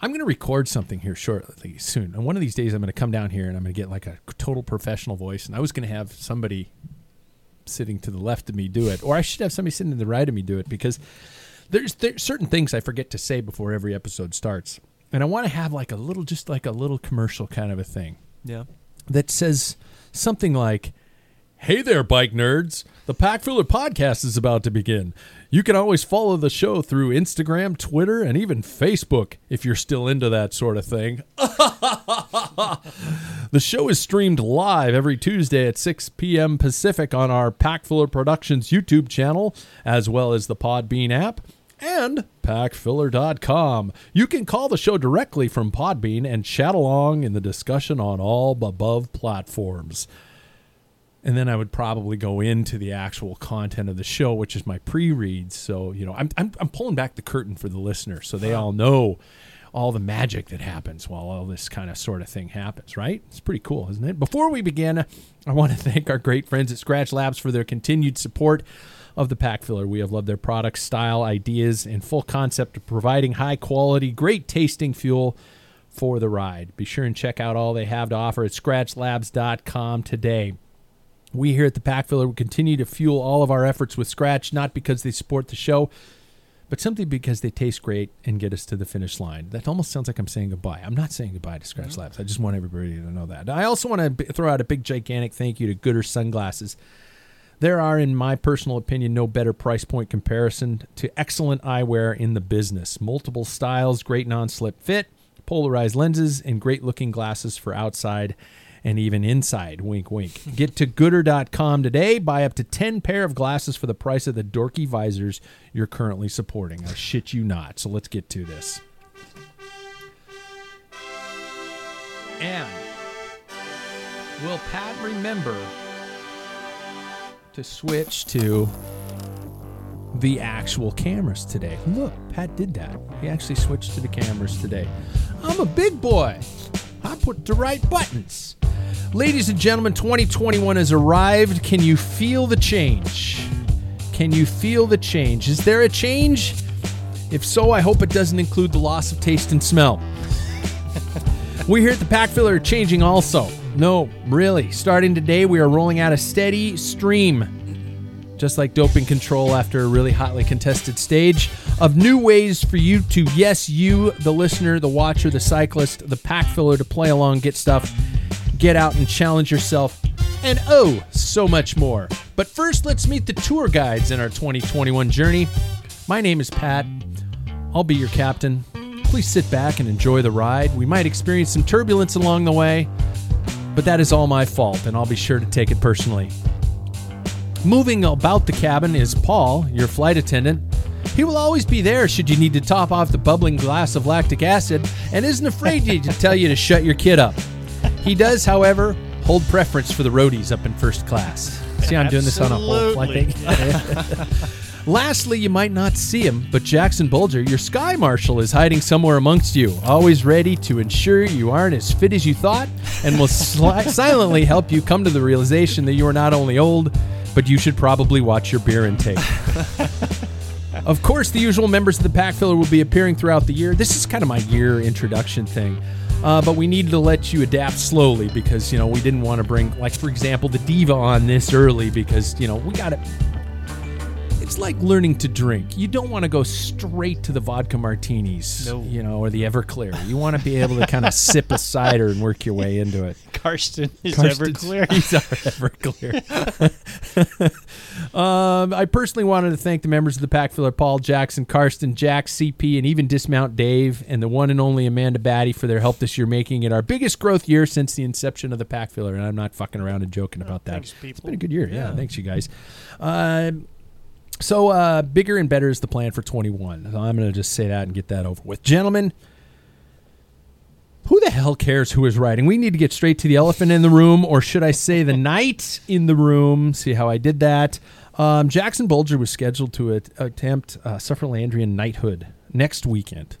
I'm going to record something here shortly soon. And one of these days, I'm going to come down here and I'm going to get like a total professional voice. And I was going to have somebody sitting to the left of me do it, or I should have somebody sitting to the right of me do it because there's there's certain things I forget to say before every episode starts, and I want to have like a little, just like a little commercial kind of a thing Yeah. that says something like, Hey there, bike nerds. The Pack Filler podcast is about to begin. You can always follow the show through Instagram, Twitter, and even Facebook if you're still into that sort of thing. the show is streamed live every Tuesday at 6 p.m. Pacific on our Pack Filler Productions YouTube channel, as well as the Podbean app and packfiller.com. You can call the show directly from Podbean and chat along in the discussion on all above platforms. And then I would probably go into the actual content of the show, which is my pre-reads. So you know, I'm I'm, I'm pulling back the curtain for the listener, so they all know all the magic that happens while all this kind of sort of thing happens. Right? It's pretty cool, isn't it? Before we begin, I want to thank our great friends at Skratch Labs for their continued support of the pack filler. We have loved their products, style, ideas, and full concept of providing high quality, great tasting fuel for the ride. Be sure and check out all they have to offer at skratchlabs.com today. We here at the Pack Filler will continue to fuel all of our efforts with Skratch, not because they support the show, but simply because they taste great and get us to the finish line. That almost sounds like I'm saying goodbye. I'm not saying goodbye to Skratch Labs. I just want everybody to know that. I also want to throw out a big, gigantic thank you to Goodr Sunglasses. There are, in my personal opinion, no better price point comparison to excellent eyewear in the business. Multiple styles, great non slip fit, polarized lenses, and great looking glasses for outside and even inside. Wink, wink. Get to goodr.com today. Buy up to 10 pair of glasses for the price of the dorky visors you're currently supporting. I shit you not. So let's get to this. And will Pat remember to switch to the actual cameras today? Look, Pat did that. He actually switched to the cameras today. I'm a big boy. I put the right buttons. Ladies and gentlemen, 2021 has arrived. Can you feel the change? Can you feel the change? Is there a change? If so, I hope it doesn't include the loss of taste and smell. we here at the Pack Filler are changing also. No, really. Starting today, we are rolling out a steady stream just like doping control after a really hotly contested stage, of new ways for you to, yes, you, the listener, the watcher, the cyclist, the pack filler, to play along, get stuff, get out and challenge yourself, and oh, so much more. But first, let's meet the tour guides in our 2021 journey. My name is Pat. I'll be your captain. Please sit back and enjoy the ride. We might experience some turbulence along the way, but that is all my fault, and I'll be sure to take it personally. Moving about the cabin is Paul, your flight attendant. He will always be there should you need to top off the bubbling glass of lactic acid and isn't afraid to tell you to shut your kid up. He does, however, hold preference for the roadies up in first class. See, I'm doing this on a whole flight Absolutely. thing. Lastly, you might not see him, but Jackson Bulger, your sky marshal, is hiding somewhere amongst you, always ready to ensure you aren't as fit as you thought, and will sli- silently help you come to the realization that you are not only old, but you should probably watch your beer intake. Of course, the usual members of the pack filler will be appearing throughout the year. This is kind of my year introduction thing. Uh, but we needed to let you adapt slowly because, you know, we didn't want to bring, like, for example, the Diva on this early because, you know, we got to. It's like learning to drink. You don't want to go straight to the vodka martinis, No. you know, or the Everclear. You want to be able to kind of sip a cider and work your way into it. Karsten is Karsten's- Everclear. He's our Everclear. um, I personally wanted to thank the members of the pack filler Paul, Jackson, Karsten, Jack, CP, and even Dismount Dave, and the one and only Amanda Batty for their help this year, making it our biggest growth year since the inception of the pack filler. And I'm not fucking around and joking about that. thanks, It's people. been a good year. Yeah, thanks, you guys. Um, so, uh, bigger and better is the plan for 21. I'm going to just say that and get that over with. Gentlemen, who the hell cares who is writing? We need to get straight to the elephant in the room, or should I say the knight in the room? See how I did that. Um, Jackson Bulger was scheduled to at- attempt uh, Sufferlandrian knighthood next weekend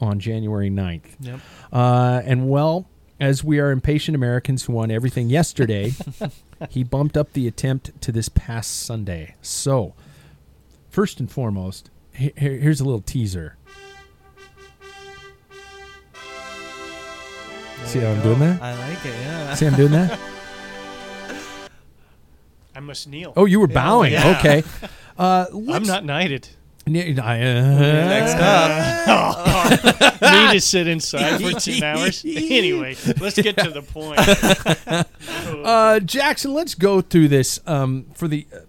on January 9th. Yep. Uh, and well, as we are impatient Americans who want everything yesterday, he bumped up the attempt to this past Sunday. So, first and foremost, he- here- here's a little teaser. See how I'm doing that? I like it. Yeah. See how I'm doing that? I must kneel. Oh, you were bowing. yeah. Okay. Uh, I'm let's- not knighted. N- I, uh, Next up, Me to sit inside for 10 hours. Anyway, let's get to the point. Uh, Jackson, let's go through this um, for the uh,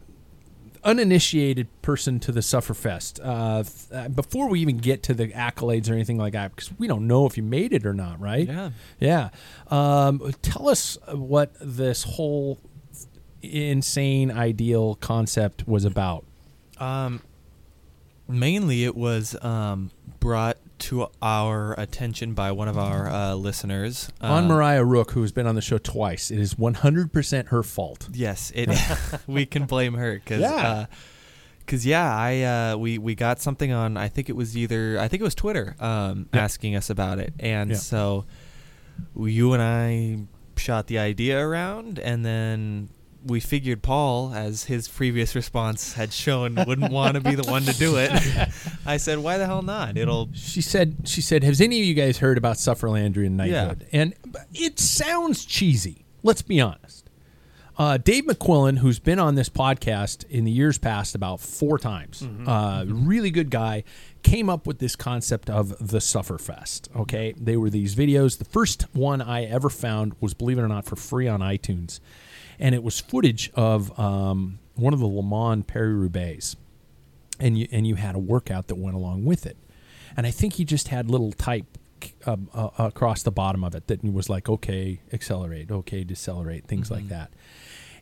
uninitiated person to the Sufferfest. Uh, th- uh, before we even get to the accolades or anything like that, because we don't know if you made it or not, right? Yeah. Yeah. Um, tell us what this whole insane ideal concept was about. um, mainly it was um, brought to our attention by one of our uh, listeners. on Um, Mariah Rook, who's been on the show twice, it is 100% her fault. Yes, it. we can blame her because. Yeah. Cause yeah, I uh, we we got something on. I think it was either I think it was Twitter um, Yep. asking us about it, and Yeah. so you and I shot the idea around, and then we figured Paul, as his previous response had shown, wouldn't want to be the one to do it. I said, "Why the hell not? It'll She said, "She said, has any of you guys heard about Sufferlandrian knighthood?" And it sounds cheesy. Let's be honest. Uh, Dave McQuillen, who's been on this podcast in the years past about four times, uh, really good guy, came up with this concept of the Sufferfest. Okay, they were these videos. The first one I ever found was, believe it or not, for free on iTunes, and it was footage of um, one of the Le Mans Paris Roubaix and you and you had a workout that went along with it. And I think he just had little type um, uh, across the bottom of it that was like, okay, accelerate, okay, decelerate, things like that.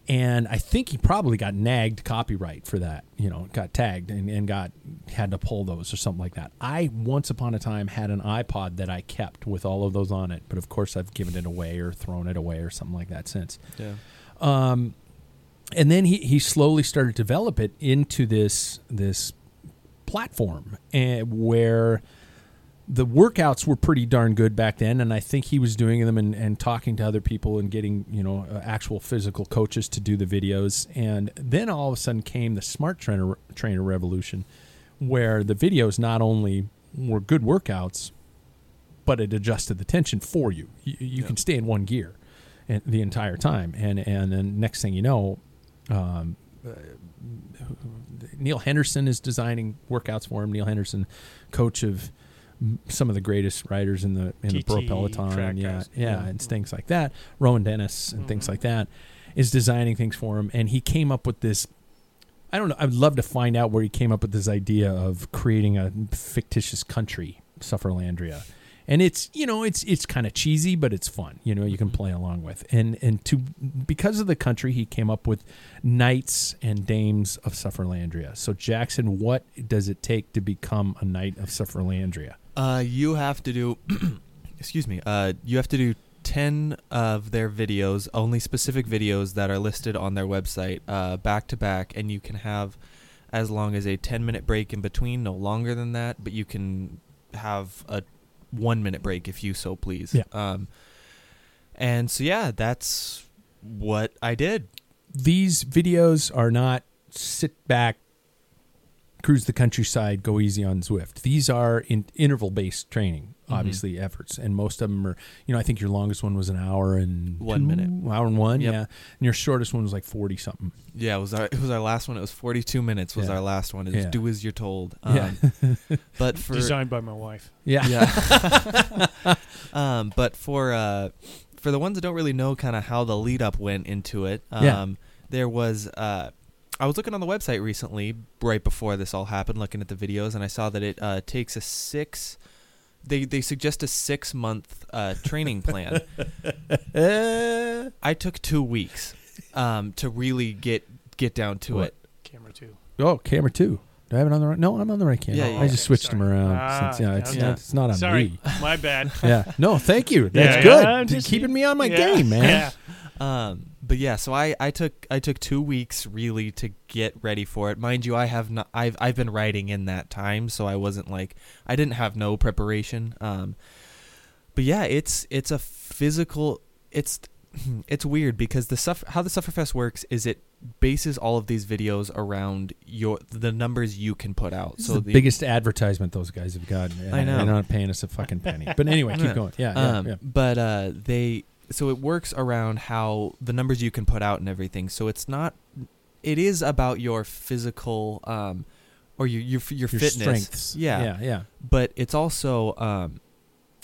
And I think he probably got nagged copyright for that, you know, got tagged and, and got had to pull those or something like that. I once upon a time had an iPod that I kept with all of those on it, but of course I've given it away or thrown it away or something like that since yeah." And then he, he slowly started to develop it into this this platform and where the workouts were pretty darn good back then. And i think he was doing them and, and talking to other people and getting you know uh, actual physical coaches to do the videos. And then all of a sudden came the smart trainer trainer revolution where the videos not only were good workouts but it adjusted the tension for you. You, you can stay in one gear the entire time and and then next thing you know um, uh, Neal Henderson is designing workouts for him. Neal Henderson, coach of some of the greatest riders in the in the pro peloton, yeah, yeah, Yeah. and things like that. Rohan Dennis and things like that is designing things for him, and he came up with this. I don't know. I'd love to find out where he came up with this idea of creating a fictitious country, Sufferlandria. And it's you know it's it's kind of cheesy, but it's fun. You know you can play along with. And and to because of the country, he came up with knights and dames of Sufferlandria. So Jackson, what does it take to become a knight of Sufferlandria? Uh, you have to do. excuse me. Uh, you have to do ten of their videos, only specific videos that are listed on their website, uh, back to back, and you can have as long as a ten minute break in between, no longer than that, but you can have a one minute break if you so please. Yeah. Um, and so yeah, that's what I did. These videos are not sit back, cruise the countryside, go easy on Zwift. These are in interval based training, Mm-hmm. obviously efforts, and most of them are. You know, I think your longest one was an hour and One two- minute. hour and one, Yep. yeah, and your shortest one was like forty something. Yeah, it was our it was our last one. It was forty two minutes. Was Yeah. our last one. It was Yeah. do as you're told. Um, Yeah. but for Designed by my wife. Yeah, yeah. um, but for uh, for the ones that don't really know kind of how the lead up went into it, um, Yeah. there was uh, I was looking on the website recently, right before this all happened, looking at the videos, and I saw that it uh, takes a six. They they suggest a six month uh, training plan. I took two weeks um, to really get get down to What? it. Camera two. Oh, camera two. Do I have it on the right? No, I'm on the right camera. Yeah, yeah, I just okay, switched them sorry. around. Ah, since, yeah, it's, okay. not, it's not on Sorry, me. my bad. Yeah. No, thank you. That's Yeah, good. yeah, I'm You're just- keeping me on my yeah, game, man. Yeah. Um, but yeah, so I, I took I took two weeks really to get ready for it. Mind you, I have not I've I've been writing in that time, so I wasn't like I didn't have no preparation. Um, but yeah, it's it's a physical. It's it's weird because the stuff how the Sufferfest works is it bases all of these videos around your the numbers you can put out. This so is the, biggest advertisement those guys have gotten. I know. They're not paying us a fucking penny. But anyway, keep going. Yeah, yeah, um, yeah. But uh, they so it works around how the numbers you can put out and everything. So it's not. It is about your physical um, or your your your, Your fitness. strengths. Yeah. Yeah, yeah. But it's also um,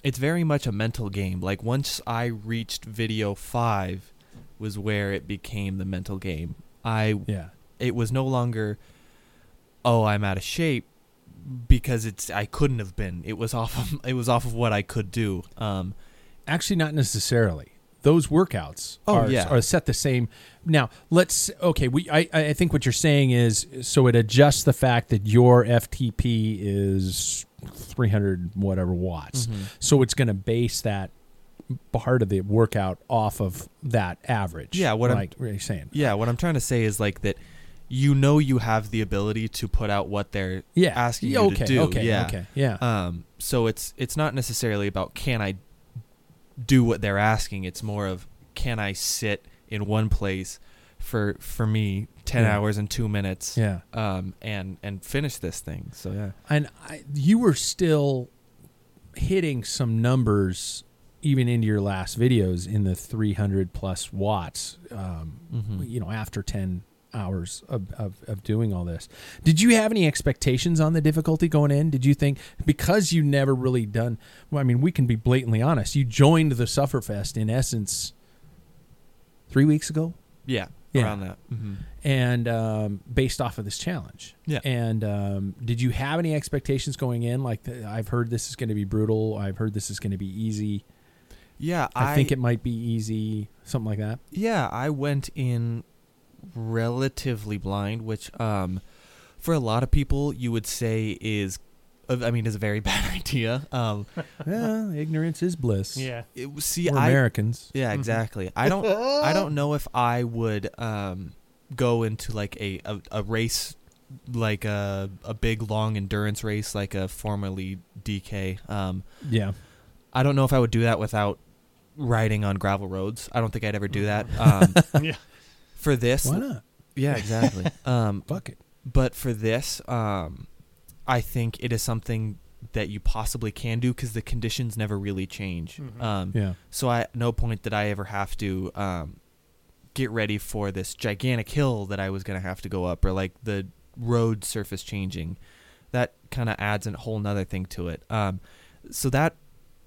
it's very much a mental game. Like once I reached video five, was where it became the mental game. I Yeah. it was no longer oh i'm out of shape because it's i couldn't have been it was off of it was off of what i could do um Actually, not necessarily. Those workouts Oh, are, yeah. are set the same. Now, let's okay. We I, I think what you're saying is so it adjusts the fact that your FTP is 300 whatever watts. Mm-hmm. So it's going to base that part of the workout off of that average. Yeah, what I'm- like are you saying? yeah what i'm trying to say is like that you know you have the ability to put out what they're Yeah, asking you okay, to do Okay, yeah okay, yeah. um so it's it's not necessarily about can i do what they're asking it's more of can i sit in one place for for me 10 Yeah. hours and 2 minutes yeah. um and and finish this thing so yeah And I, you were still hitting some numbers even into your last videos in the 300 plus watts um, Mm-hmm. you know after 10 hours of, of, of doing all this did you have any expectations on the difficulty going in did you think because you never really done well i mean we can be blatantly honest you joined the sufferfest in essence three weeks ago Yeah, Yeah. around that. Mm-hmm. and um, based off of this challenge. Yeah. And um, did you have any expectations going in? Like, the, I've heard this is going to be brutal. I've heard this is going to be easy. Yeah, I, think it might be easy, something like that. Yeah, I went in relatively blind, which um, for a lot of people you would say is, uh, I mean, is a very bad idea. Um, yeah, ignorance is bliss. Yeah. it, see, We're I Americans. yeah, exactly. I don't, I don't know if I would um go into like a a, a race like a a big long endurance race like a formerly DK. Um, Yeah. I don't know if I would do that without riding on gravel roads. I don't think I'd ever do that. Um, Yeah. For this, Why not? yeah, exactly. um, Fuck it. but for this, um, I think it is something that you possibly can do because the conditions never really change. Mhm. Um, Yeah. So I, at no point did I ever have to um, get ready for this gigantic hill that I was gonna have to go up, or like the road surface changing. That kind of adds a whole nother thing to it. Um, so that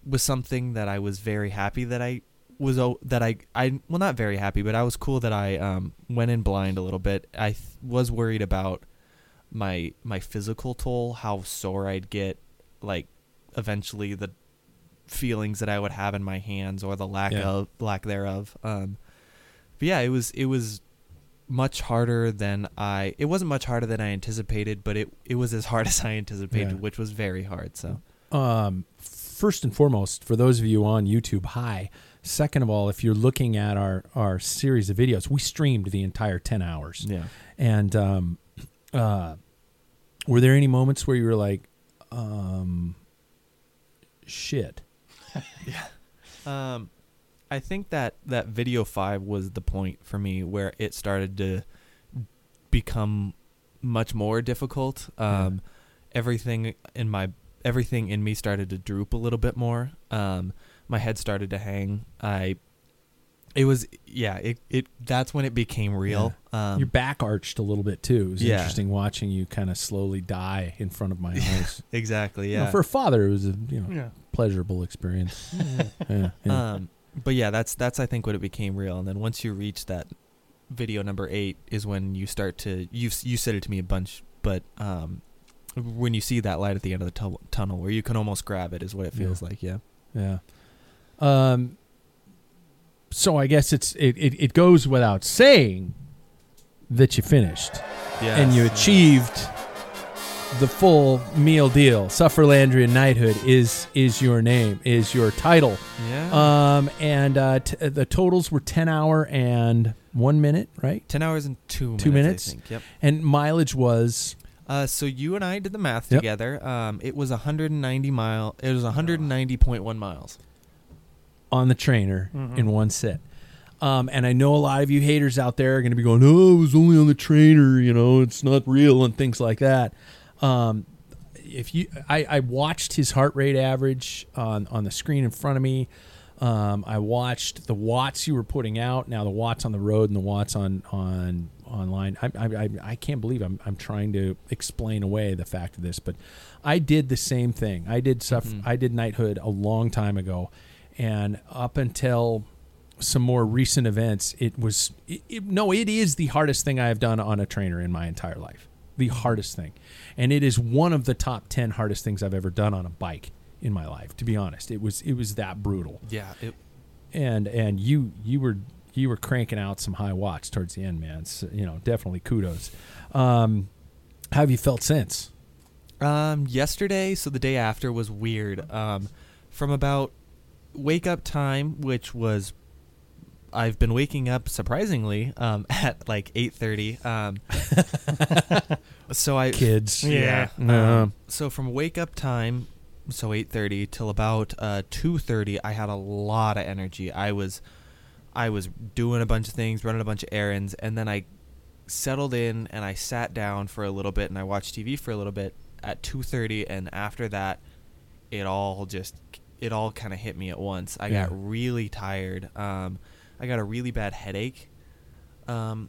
was something that I was very happy that I was o- that I I well not very happy, but I was cool that I um, went in blind a little bit. I th- was worried about my my physical toll, how sore I'd get, like eventually the feelings that I would have in my hands or the lack Yeah. of lack thereof. Um, but yeah, it was it was much harder than I. It wasn't much harder than I anticipated, but it it was as hard as I anticipated, Yeah. which was very hard. So Um, first and foremost, for those of you on YouTube, hi. Second of all, if you're looking at our our series of videos, we streamed the entire ten hours. Yeah. And um, uh, were there any moments where you were like, um, shit? Yeah. Um, I think that that video five was the point for me where it started to become much more difficult. Um, everything in my everything in me started to droop a little bit more. Um, my head started to hang. I, it was yeah. It it that's when it became real. Um, Your back arched a little bit too. It was yeah. interesting watching you kind of slowly die in front of my eyes. exactly You know, yeah. for a father, it was a you know Yeah. pleasurable experience. yeah, yeah. Um, but yeah, that's that's I think when it became real. And then once you reach that video number eight is when you start to you you said it to me a bunch, but um, when you see that light at the end of the tu- tunnel where you can almost grab it is what it Yeah. feels like. Yeah. Yeah. Um. So I guess it's it, it, it goes without saying that you finished Yeah. and you achieved the full meal deal. Sufferlandrian knighthood is is your name, is your title. Yeah. Um. And uh, t- the totals were ten hour and one minute, right? Ten hours and two Two minutes? I think. Yep. And mileage was Uh, so you and I did the math Yep. together. Um, it was 190 mile. It was 190.1 miles. On the trainer Mhm. in one sit. Um, and I know a lot of you haters out there are going to be going, "Oh, it was only on the trainer, you know, it's not real," and things like that. Um, if you, I, I watched his heart rate average on on the screen in front of me. Um, I watched the watts you were putting out. Now the watts on the road and the watts on on online. I I, I, I can't believe I'm I'm trying to explain away the fact of this, but I did the same thing. I did stuff. I did knighthood a long time ago, and up until some more recent events, it was it, it, no. It is the hardest thing I have done on a trainer in my entire life. The hardest thing, and it is one of the top ten hardest things I've ever done on a bike in my life. To be honest, it was it was that brutal Yeah. It, and and you you were you were cranking out some high watts towards the end, man. So, you know, definitely kudos. Um, how have you felt since? Um, yesterday, so the day after was weird. Um, from about wake up time, which was I've been waking up surprisingly um, at like eight thirty. Um, so I Kids, Yeah. No. Um, so from wake up time, so eight thirty till about uh, two thirty, I had a lot of energy. I was, I was doing a bunch of things, running a bunch of errands, and then I settled in and I sat down for a little bit and I watched TV for a little bit at two thirty, and after that, it all just it all kind of hit me at once. I Yeah. got really tired. Um, I got a really bad headache, um,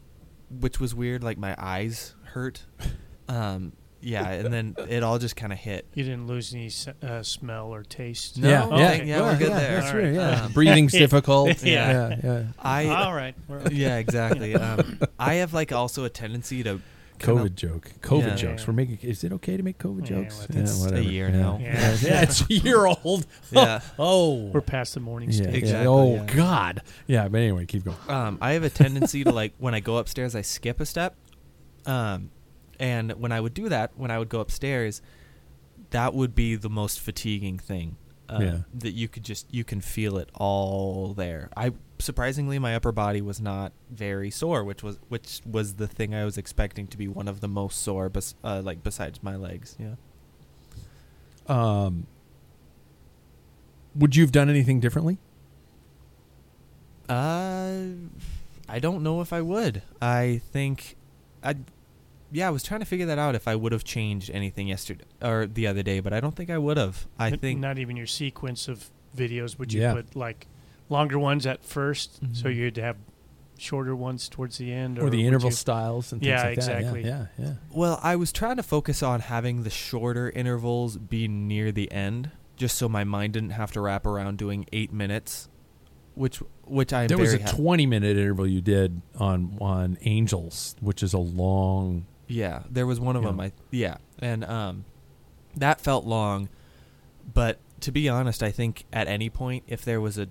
which was weird. Like my eyes hurt. Um, yeah, and then it all just kind of hit. You didn't lose any s- uh, smell or taste. No, yeah, okay. yeah, yeah, we're good yeah, there. That's right. right. Yeah, Um, breathing's difficult. Yeah. yeah, yeah. I All right. We're- yeah, exactly. Um, I have like also a tendency to COVID kinda- joke. COVID Yeah. jokes. Yeah. We're making. Is it okay to make COVID Yeah, jokes? well, it's a whatever. year yeah. now. Yeah, Yeah. yeah, it's a year old. Yeah. Oh. We're past the mourning yeah, stage. Exactly, Oh yeah. God. Yeah. But anyway, keep going. Um, I have a tendency to like when I go upstairs, I skip a step. Um, and when I would do that, when I would go upstairs, that would be the most fatiguing thing. Uh, Yeah. That you could just you can feel it all there. I surprisingly my upper body was not very sore, which was which was the thing I was expecting to be one of the most sore, bes- uh, like besides my legs. Yeah. Um. Would you have done anything differently? Uh, I don't know if I would. I think, I, yeah, I was trying to figure that out if I would have changed anything yesterday or the other day, but I don't think I would have. I N- think not even your sequence of videos. Would you Yeah. put like longer ones at 1st so Mhm. you'd have shorter ones towards the end, Or the interval you- styles and things Yeah, like that. exactly. Yeah, yeah, yeah. Well, I was trying to focus on having the shorter intervals be near the end, just so my mind didn't have to wrap around doing eight minutes, which which I'm there was a very hap- 20 minute interval you did on on Angels, which is a long. Yeah, there was one of Yeah. them. I yeah, and um, that felt long, but to be honest, I think at any point, if there was a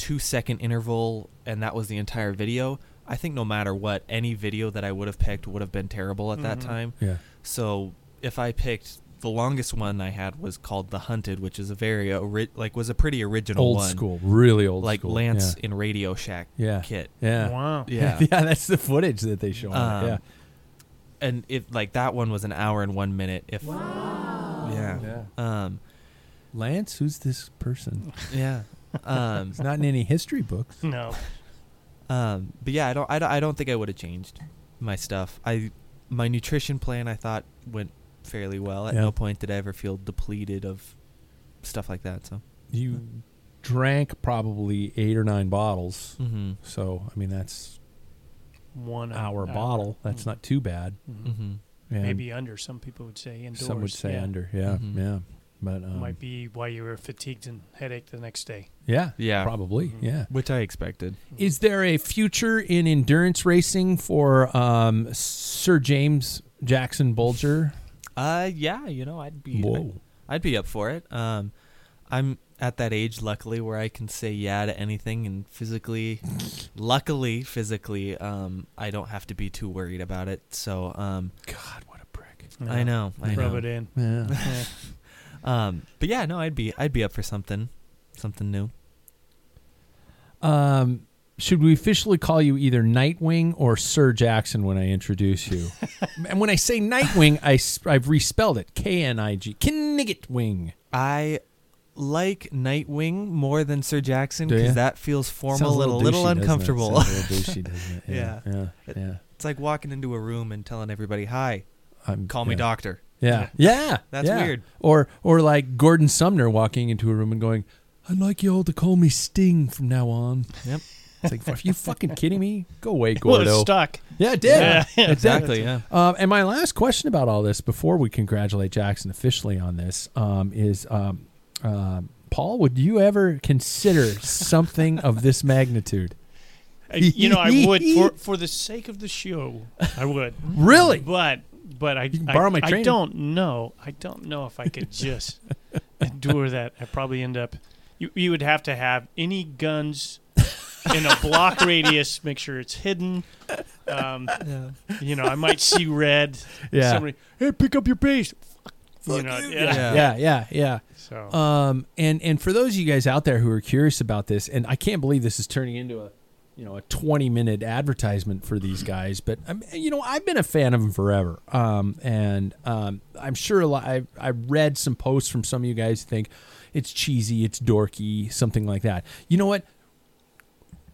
two second interval and that was the entire video, I think no matter what, any video that I would have picked would have been terrible at that Mhm. time. Yeah. So if I picked the longest one I had was called the Hunted, which is a very ori- like was a pretty original old one, school, really old like school. Lance Yeah. in Radio Shack Yeah. kit. Yeah. Wow. Yeah. yeah, that's the footage that they show. on it, Um, yeah. and if like that one was an hour and one minute. If yeah, Yeah. um, Lance, who's this person? yeah, um, It's not in any history books. No. um, but yeah, I don't, I don't, I don't think I would have changed my stuff. I my nutrition plan I thought went fairly well. At Yeah. no point did I ever feel depleted of stuff like that. So, You drank probably eight or nine bottles. mm-hmm. So, I mean, that's One hour bottle. That's not too bad. Mhm. Mm-hmm. Maybe under. Some people would say indoors. some would say yeah. under. Yeah, Mhm. yeah. But um, Might be why you were fatigued and headache the next day. yeah, Yeah. probably. Mhm. Yeah. which I expected. Is there a future in endurance racing for um, Sir James Jackson Bulger? Uh, yeah, you know, I'd be, Whoa. I'd be up for it. Um, I'm at that age, luckily, where I can say yeah to anything, and physically, luckily, physically, um, I don't have to be too worried about it. So, um, God, what a prick. I know, I Rub know. it in. Yeah. Yeah. Um, but yeah, no, I'd be, I'd be up for something, something new. Um, should we officially call you either Nightwing or Sir Jackson when I introduce you? and when I say Nightwing, I I've respelled it K N I G. Knigget Wing. I like Nightwing more than Sir Jackson because that feels formal Sounds and a little douchey, doesn't it? uncomfortable. Sounds a little douchey, doesn't it? Yeah. Yeah. It- yeah. it's like walking into a room and telling everybody, "Hi, I'm, call me yeah. doctor." Yeah. Yeah. That's yeah. weird. Or or like Gordon Sumner walking into a room and going, I'd like you all to call me Sting from now on. Yep. It's like, are you fucking kidding me? Go away, Well, Gordo. it's stuck. Yeah, it did. Yeah, yeah, Exactly. Yeah. Um, and my last question about all this, before we congratulate Jackson officially on this, um, is um, um Paul, would you ever consider something of this magnitude? Uh, you know, I would for for the sake of the show. I would. Really? But but I can I, borrow my I don't know. I don't know if I could just endure that. I probably end up. You you would have to have any guns in a block radius. Make sure it's hidden. Um, You know, I might see red. Yeah. Somebody, hey, pick up your pace. you know, yeah. Yeah. Yeah, yeah, yeah. So Um, and and for those of you guys out there who are curious about this, and I can't believe this is turning into a, you know, a twenty minute advertisement for these guys, but um, you know, I've been a fan of them forever. Um, and um, I'm sure a lot. I I read some posts from some of you guys who think it's cheesy, it's dorky, something like that. You know what?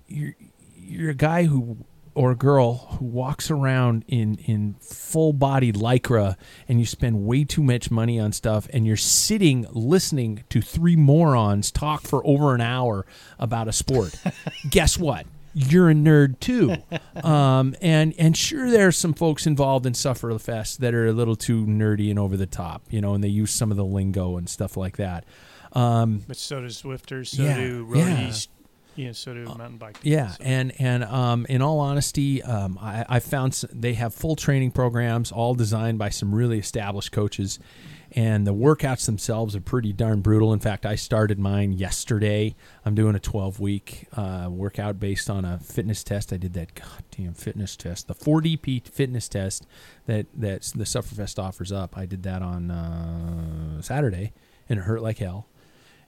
You're you're a guy who or a girl who walks around in in full body lycra and you spend way too much money on stuff and you're sitting listening to three morons talk for over an hour about a sport guess what you're a nerd too um, and and sure there's some folks involved in sufferfest that are a little too nerdy and over the top you know and they use some of the lingo and stuff like that um, but so do Zwifters. So Yeah, do yeah. roadies. Yeah. So do mountain bike. people, Yeah, so. and and um, in all honesty, um, I, I found s- they have full training programs, all designed by some really established coaches, and the workouts themselves are pretty darn brutal. In fact, I started mine yesterday. I'm doing a 12 week uh, workout based on a fitness test. I did that goddamn fitness test, the 4DP fitness test that that the Sufferfest offers up. I did that on uh, Saturday, and it hurt like hell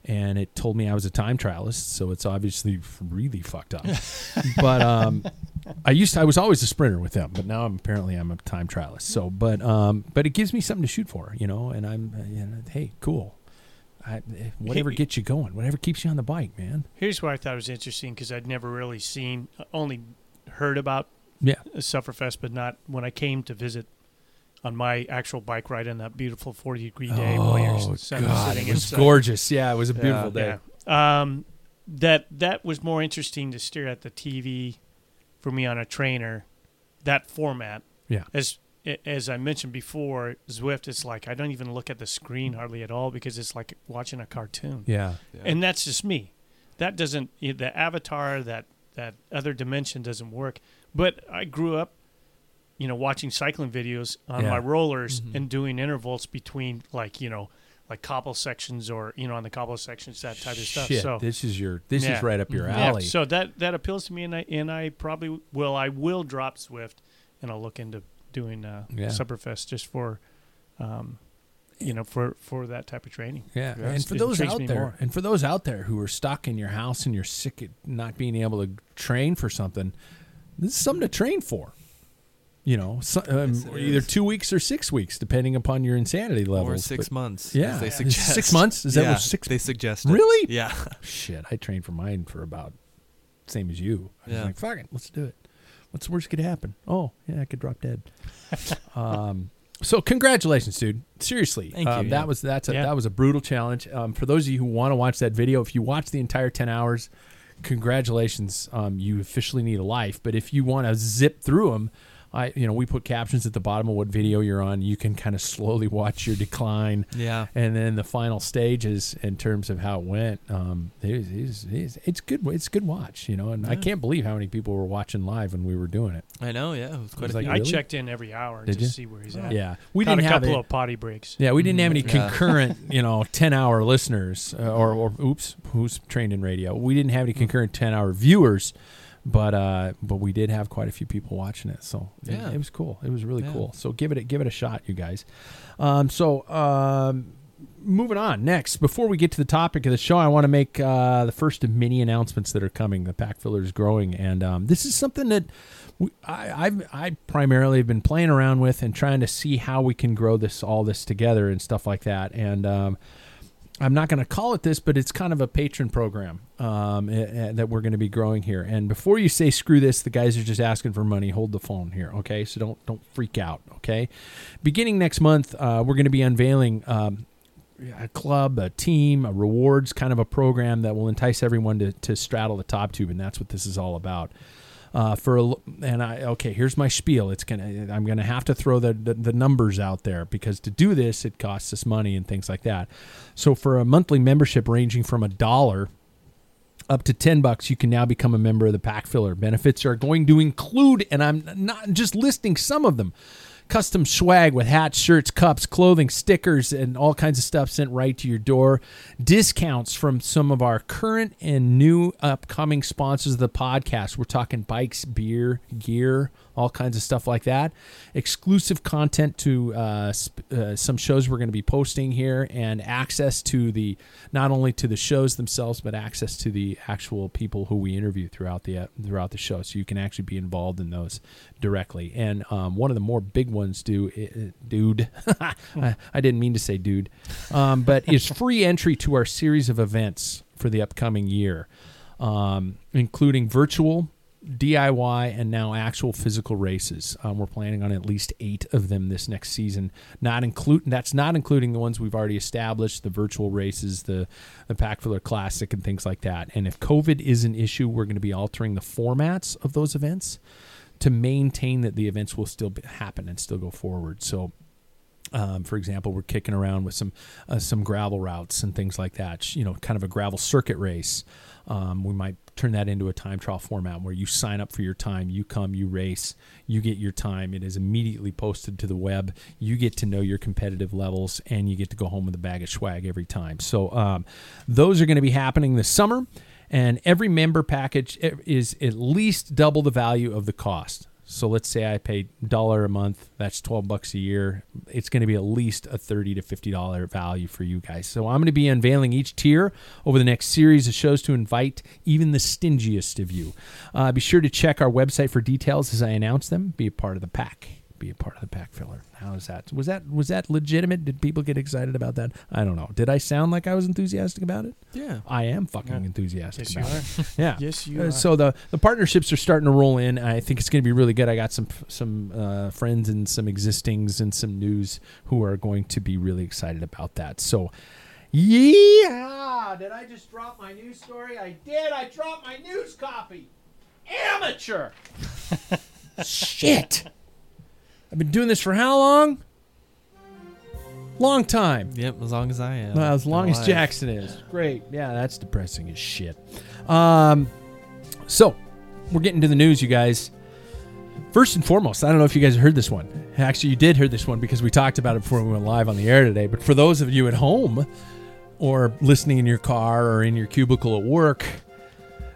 and it told me I was a time trialist, so it's obviously really fucked up. but um, I used to, I was always a sprinter with them, but now I'm apparently I'm a time trialist. So, but um, but it gives me something to shoot for, you know. And I'm, uh, you know, hey, cool. I, eh, whatever gets you going, whatever keeps you on the bike, man. Here's what I thought was interesting because I'd never really seen, only heard about Yeah, Sufferfest, but not when I came to visit on my actual bike ride on that beautiful 40 degree day while you're Oh, God, it was inside. gorgeous. Yeah, it was a beautiful day. Yeah. Um, that that was more interesting to stare at the TV for me on a trainer, that format. Yeah. As as I mentioned before, Zwift is like I don't even look at the screen hardly at all because it's like watching a cartoon. Yeah, And that's just me. That doesn't the avatar that that other dimension doesn't work. But I grew up, you know, watching cycling videos on Yeah. my rollers and doing intervals between like you know, like cobble sections or you know on the cobble sections that type of stuff. Shit, so this is your this yeah. is right up your Yeah, alley. So that that appeals to me, and I and I probably will. I will drop Zwift, and I'll look into doing uh, Yeah. Sufferfest just for. Um, you know, for for that type of training. Yeah, Yes, and for those out there, more. and for those out there who are stuck in your house and you're sick at not being able to train for something, this is something to train for. You know, so, um, Yes, either is. two weeks or six weeks, depending upon your insanity levels. or six But- months. Yeah. as they suggest. six months? Is that yeah, what six- They suggest. Really? Yeah. Shit, I trained for mine for about same as you. I was Yeah. like, fuck it, let's do it. What's the worst could happen? Oh, yeah, I could drop dead. um, so congratulations, dude. Seriously, Thank you, um, yeah. That was that's a, Yeah. that was a brutal challenge. Um, for those of you who want to watch that video, if you watch the entire ten hours, congratulations. Um, you officially need a life. But if you want to zip through them. I, you know, we put captions at the bottom of what video you're on. You can kind of slowly watch your decline Yeah. and then the final stages in terms of how it went um it was, it was- it was- it's good it's a good watch you know and i can't believe how many people were watching live when we were doing it I know. Yeah. It was quite was a like, few. I checked in every hour Did to you? see where he's at. yeah we Caught didn't a have couple it of potty breaks. yeah we didn't have any Yeah. concurrent you know 10 hour listeners uh, or, or oops who's trained in radio we didn't have any concurrent 10 hour viewers but uh but we did have quite a few people watching it so it- Yeah. it, was cool. It was really Yeah. cool. So give it a, give it a shot you guys. Um so um moving on. Next before we get to the topic of the show i want to make uh, the first of many announcements that are coming. The pack filler is growing and um, this is something that we, I, I've I primarily have been playing around with and trying to see how we can grow this all this together and stuff like that. And um, I'm not going to call it this, but it's kind of a patron program um, that we're going to be growing here. And before you say screw this, the guys are just asking for money. Hold the phone here, okay? So don't don't freak out, okay? Beginning next month, uh, we're going to be unveiling um, a club, a team, a rewards kind of a program that will entice everyone to to straddle the top tube, and that's what this is all about uh, for a, and I okay here's my spiel. It's gonna I'm gonna have to throw the, the the numbers out there because to do this it costs us money and things like that. So for a monthly membership ranging from a dollar up to 10 bucks you can now become a member of the pack filler. Benefits are going to include and i'm not just listing some of them custom swag with hats shirts cups clothing stickers and all kinds of stuff sent right to your door. Discounts from some of our current and new upcoming sponsors of the podcast. We're talking bikes beer gear all kinds of stuff like that. Exclusive content to uh, sp- uh, some shows we're going to be posting here and access to the not only to the shows themselves but access to the actual people who we interview throughout the uh, throughout the show. So you can actually be involved in those directly. And um, one of the more big ones do dude. I, I didn't mean to say dude. Um, but is free entry to our series of events for the upcoming year um, including virtual DIY and now actual physical races. Um, we're planning on at least eight of them this next season. Not include that's not including the ones we've already established, the virtual races, the the Pack Filler Classic, and things like that. And if COVID is an issue, we're going to be altering the formats of those events to maintain that the events will still happen and still go forward. So um, for example, we're kicking around with some uh, some gravel routes and things like that. You know, kind of a gravel circuit race. Um, we might turn that into a time trial format where you sign up for your time, you come, you race, you get your time. It is immediately posted to the web. You get to know your competitive levels, and you get to go home with a bag of swag every time. So um, those are going to be happening this summer, and every member package is at least double the value of the cost. So let's say I pay dollar a month. That's twelve bucks a year. It's going to be at least a thirty to fifty dollar value for you guys. So I'm going to be unveiling each tier over the next series of shows to invite even the stingiest of you. Uh, be sure to check our website for details as I announce them. Be a part of the pack. Be a part of the pack filler. How is that? Was that was that legitimate? Did people get excited about that? I don't know. Did I sound like I was enthusiastic about it? Yeah. I am fucking Yeah. enthusiastic Yes, you about it. are. Yeah. Yes, you Uh, are. so the the partnerships are starting to roll in. I think it's going to be really good. I got some some uh, friends and some existings and some news who are going to be really excited about that. So, yeah, did I just drop my news story? I did. I dropped my news copy. Amateur. Shit. I've been doing this for how long? Long time. Yep. As long as I am. Well, as long as. Jackson is. Great. Yeah, that's depressing as shit. Um, so, we're getting to the news, you guys. First and foremost, I don't know if you guys heard this one. Actually, you did hear this one because we talked about it before we went live on the air today. But for those of you at home or listening in your car or in your cubicle at work,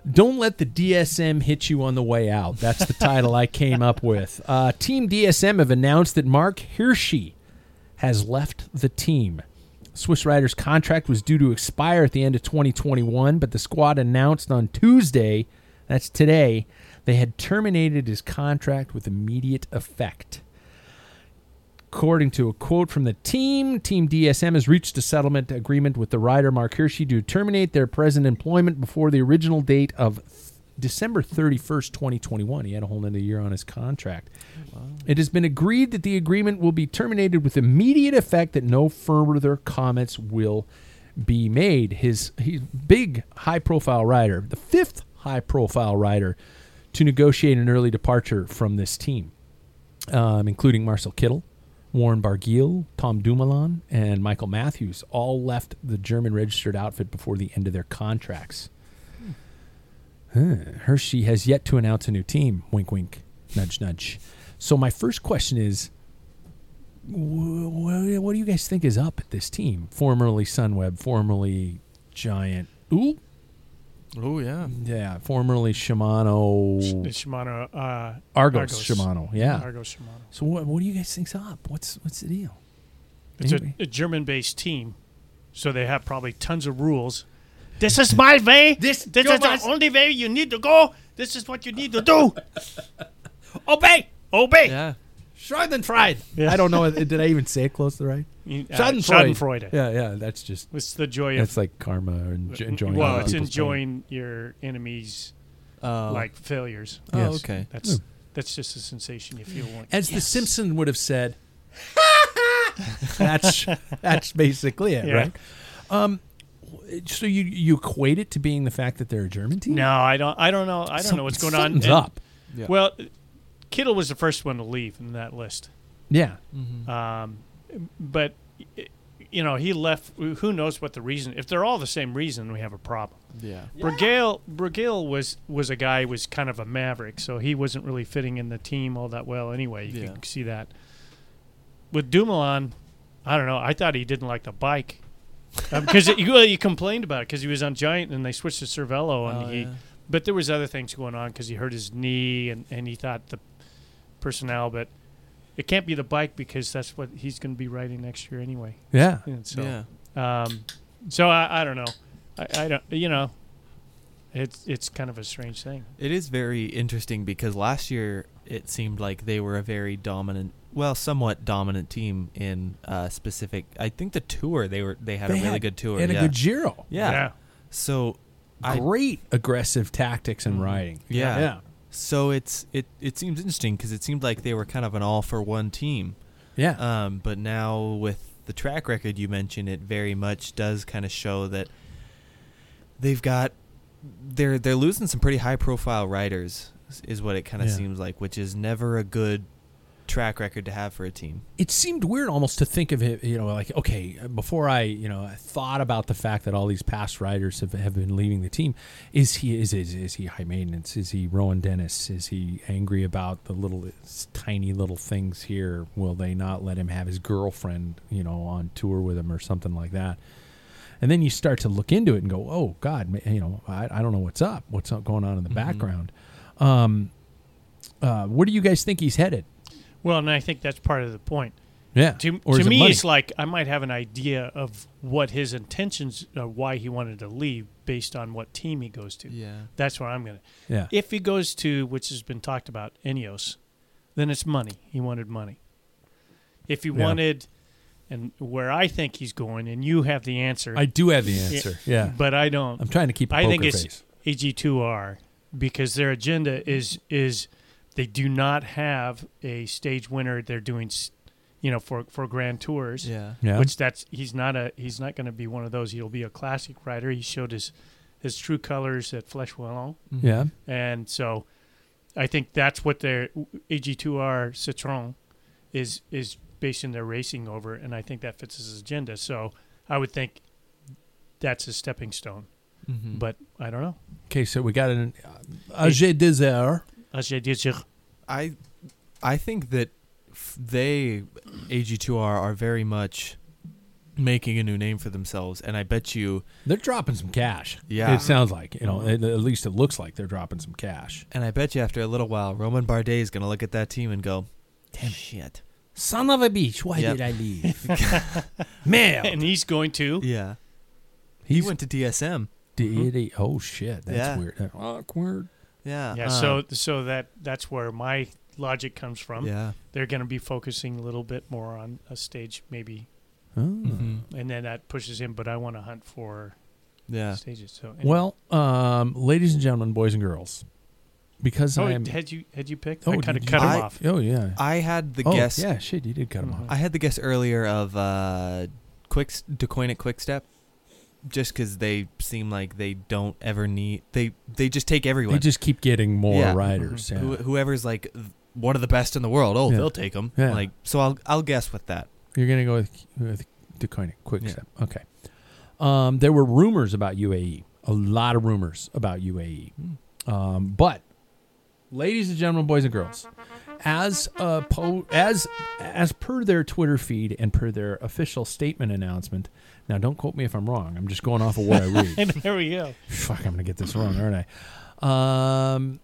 don't let the DSM hit you on the way out. That's the title I came up with. Uh, Team DSM have announced that Marc Hirschi has left the team. Swiss Rider's contract was due to expire at the end of 2021, but the squad announced on Tuesday, that's today, they had terminated his contract with immediate effect. According to a quote from the team, Team DSM has reached a settlement agreement with the rider Marc Hirschi to terminate their present employment before the original date of December 31st, 2021. He had a whole another year on his contract. It has been agreed that the agreement will be terminated with immediate effect, that no further comments will be made. His he's big high profile rider, the fifth high profile rider to negotiate an early departure from this team, um, including Marcel Kittel, Warren Barguil, Tom Dumoulin, and Michael Matthews, all left the German registered outfit before the end of their contracts. Huh. Hirschi has yet to announce a new team. Wink, wink, nudge, nudge. So my first question is, wh- wh- what do you guys think is up at this team? Formerly Sunweb, formerly Giant. Ooh, Oh yeah. yeah, formerly Shimano, The Shimano. Uh, Argos, Shimano. Yeah. Argos Shimano. So what, what do you guys think's up? What's what's the deal? It's a, a German-based team, so they have probably tons of rules. This is my way. This this is the only way you need to go. This is what you need to do. Obey, obey. Yeah. Schadenfreude. Yeah. I don't know. Did I even say it close to right? You- uh, Schadenfreude. Schadenfreude. Yeah, yeah. That's just It's the joy of that's like karma and j- enjoying. Well, it's people's enjoying your enemies Oh. like failures. Oh, Yes. okay. That's that's just a sensation you feel. Like, As the. Simpson would have said. that's that's basically it, Yeah. right? Um, so you you equate it to being the fact that they're a German team? No, I don't. I don't know. I don't Some- know what's going on. something's And- up. Yeah. Well, Kittel was the first one to leave in that list. Yeah. Um, but you know, he left. Who knows what the reason? If they're all the same reason, we have a problem. Yeah. Brigale, Brigale was was a guy who was kind of a maverick, so he wasn't really fitting in the team all that well. Anyway, you Yeah. can see that. With Dumoulin, I don't know. I thought he didn't like the bike because he, well, he complained about it because he was on Giant and they switched to Cervelo and Oh, he. yeah. But there was other things going on because he hurt his knee and, and he thought the personnel, but it can't be the bike because that's what he's going to be riding next year anyway. Yeah. And so, yeah. um, so I, I don't know. I, I don't. You know, it's it's kind of a strange thing. It is very interesting because last year it seemed like they were a very dominant, well, somewhat dominant team in uh, specific. I think the tour they were they had They a really had- good tour. And yeah. a good Giro. yeah. yeah. So I Great aggressive tactics and riding. Yeah. Yeah. So it's it it seems interesting because it seemed like they were kind of an all for one team. Yeah. Um, but now with the track record you mentioned, it very much does kind of show that they've got they're they're losing some pretty high profile riders is- what it kind of Yeah. seems like, which is never a good track record to have for a team. it seemed weird almost to think of it, you know, like okay, before I, you know, I thought about the fact that all these past riders have, have been leaving the team. Is he is, is is he high maintenance? Is he Rohan Dennis? Is he angry about the little tiny little things here? Will they not let him have his girlfriend, you know, on tour with him or something like that? And then you start to look into it and go, oh God, you know, I, I don't know what's up, what's going on in the background. Um, uh, where do you guys think he's headed? Well, and I think that's part of the point. Yeah, To, Or to is it me, money? it's like I might have an idea of what his intentions, uh, why he wanted to leave, based on what team he goes to. Yeah. That's where I'm gonna. yeah. If he goes to, which has been talked about, Ineos, then it's money. He wanted money. If he Yeah. wanted, and where I think he's going, and you have the answer, I do have the answer. Yeah, but I don't. I'm trying to keep. a I think poker it's face. AG2R because their agenda is is they do not have a stage winner. They're doing, you know, for for grand tours. Yeah. Yeah. Which that's he's not a he's not going to be one of those. He'll be a classic rider. He showed his his true colors at Flèche Wallonne, yeah. and so I think that's what their AG2R Citroen is is basing their racing over, and I think that fits his agenda. So I would think that's a stepping stone, Mhm. but I don't know. Okay, so we got an uh, AG2R. As je dis, je- I I think that they AG2R are very much making a new name for themselves, and I bet you, They're dropping some cash. Yeah. it sounds like you know. At, at least it looks like they're dropping some cash. and I bet you after a little while, Romain Bardet is gonna look at that team and go, "Damn shit, Son of a bitch, why Yep. did I leave? Man, and he's going to. Yeah. He went to DSM. did mm-hmm. he? Oh shit, that's Yeah. weird. Awkward. Yeah. Yeah, um, so so that that's where my logic comes from. yeah. They're going to be focusing a little bit more on a stage, maybe, Oh. Mhm. and then that pushes him. But I want to hunt for Yeah. stages. So anyway. Well, um, ladies and gentlemen, boys and girls, because oh, I am. had you had you picked? Oh, I kind of cut you- him I- off. Oh yeah. I had the oh guess. yeah, shit, you did cut him Mhm. off. I had the guess earlier of uh, quick Deceuninck Quick Step, just because they seem like they don't ever need they they just take everyone. They just keep getting more Yeah. riders. Yeah. Who, whoever's like one of the best in the world. Oh, Yeah. they'll take them. Yeah. Like so, I'll I'll guess with that. You're gonna go with with Deceuninck quick Yeah. step. Okay. Um, there were rumors about UAE. A lot of rumors about UAE. Um, but, ladies and gentlemen, boys and girls, as uh, po- as as per their Twitter feed and per their official statement announcement. Now, don't quote me if I'm wrong. I'm just going off of what I read. And there we go. Fuck, I'm gonna get this wrong, aren't I? Um,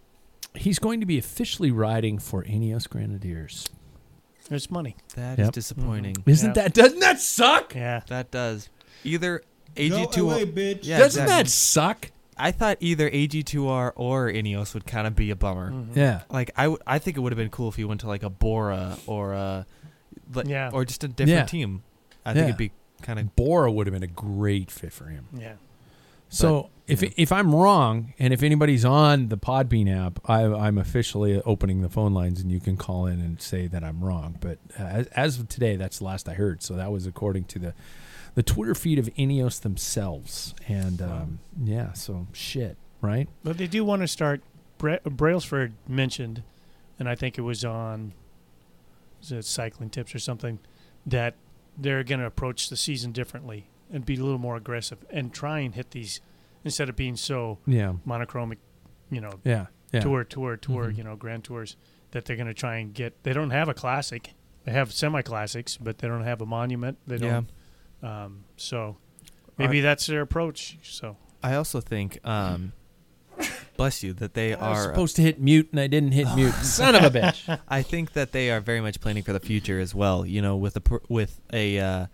he's going to be officially riding for Ineos Grenadiers. There's money. That is Yep. disappointing. Isn't Yeah. that? Doesn't that suck? Yeah. That does either AG2. bitch. Yeah, Doesn't exactly. that suck? I thought either AG2R or Ineos would kind of be a bummer. Mhm. Yeah. Like I, w- I think it would have been cool if he went to like a Bora or a, like, Yeah. or just a different Yeah. team. I Yeah. think it'd be kind of Bora would have been a great fit for him. Yeah. So if yeah. if I'm wrong, and if anybody's on the Podbean app, I, I'm officially opening the phone lines, and you can call in and say that I'm wrong. But uh, as, as of today, that's the last I heard. So that was according to the the Twitter feed of Ineos themselves. And um, yeah, so shit, right? But they do want to start. Bra- Brailsford mentioned, and I think it was on was it cycling tips or something, that they're going to approach the season differently and be a little more aggressive and try and hit these instead of being so Yeah, monochromic, you know, yeah, yeah. tour, tour, tour, Mhm. you know, grand tours. That they're going to try and get. They don't have a classic. They have semi classics, but they don't have a monument. They yeah. don't. Um, so maybe that's their approach. So I also think, um, bless you, that they I was are. supposed to hit mute, and I didn't hit mute. Son of a bitch. I think that they are very much planning for the future as well. You know, with a per- with a uh,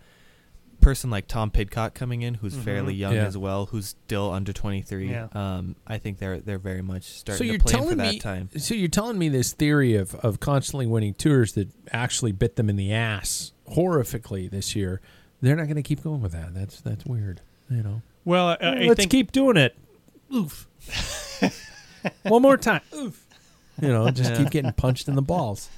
person like Tom Pidcock coming in, who's Mhm. fairly young Yeah. as well, who's still under twenty three. Yeah. Um, I think they're they're very much starting so you're to plan telling for that me, time. So you're telling me this theory of, of constantly winning tours that actually bit them in the ass horrifically this year. They're not going to keep going with that. That's that's weird. You know. well, I, I Let's think keep doing it. Oof. One more time. Oof. You know, just Yeah. keep getting punched in the balls.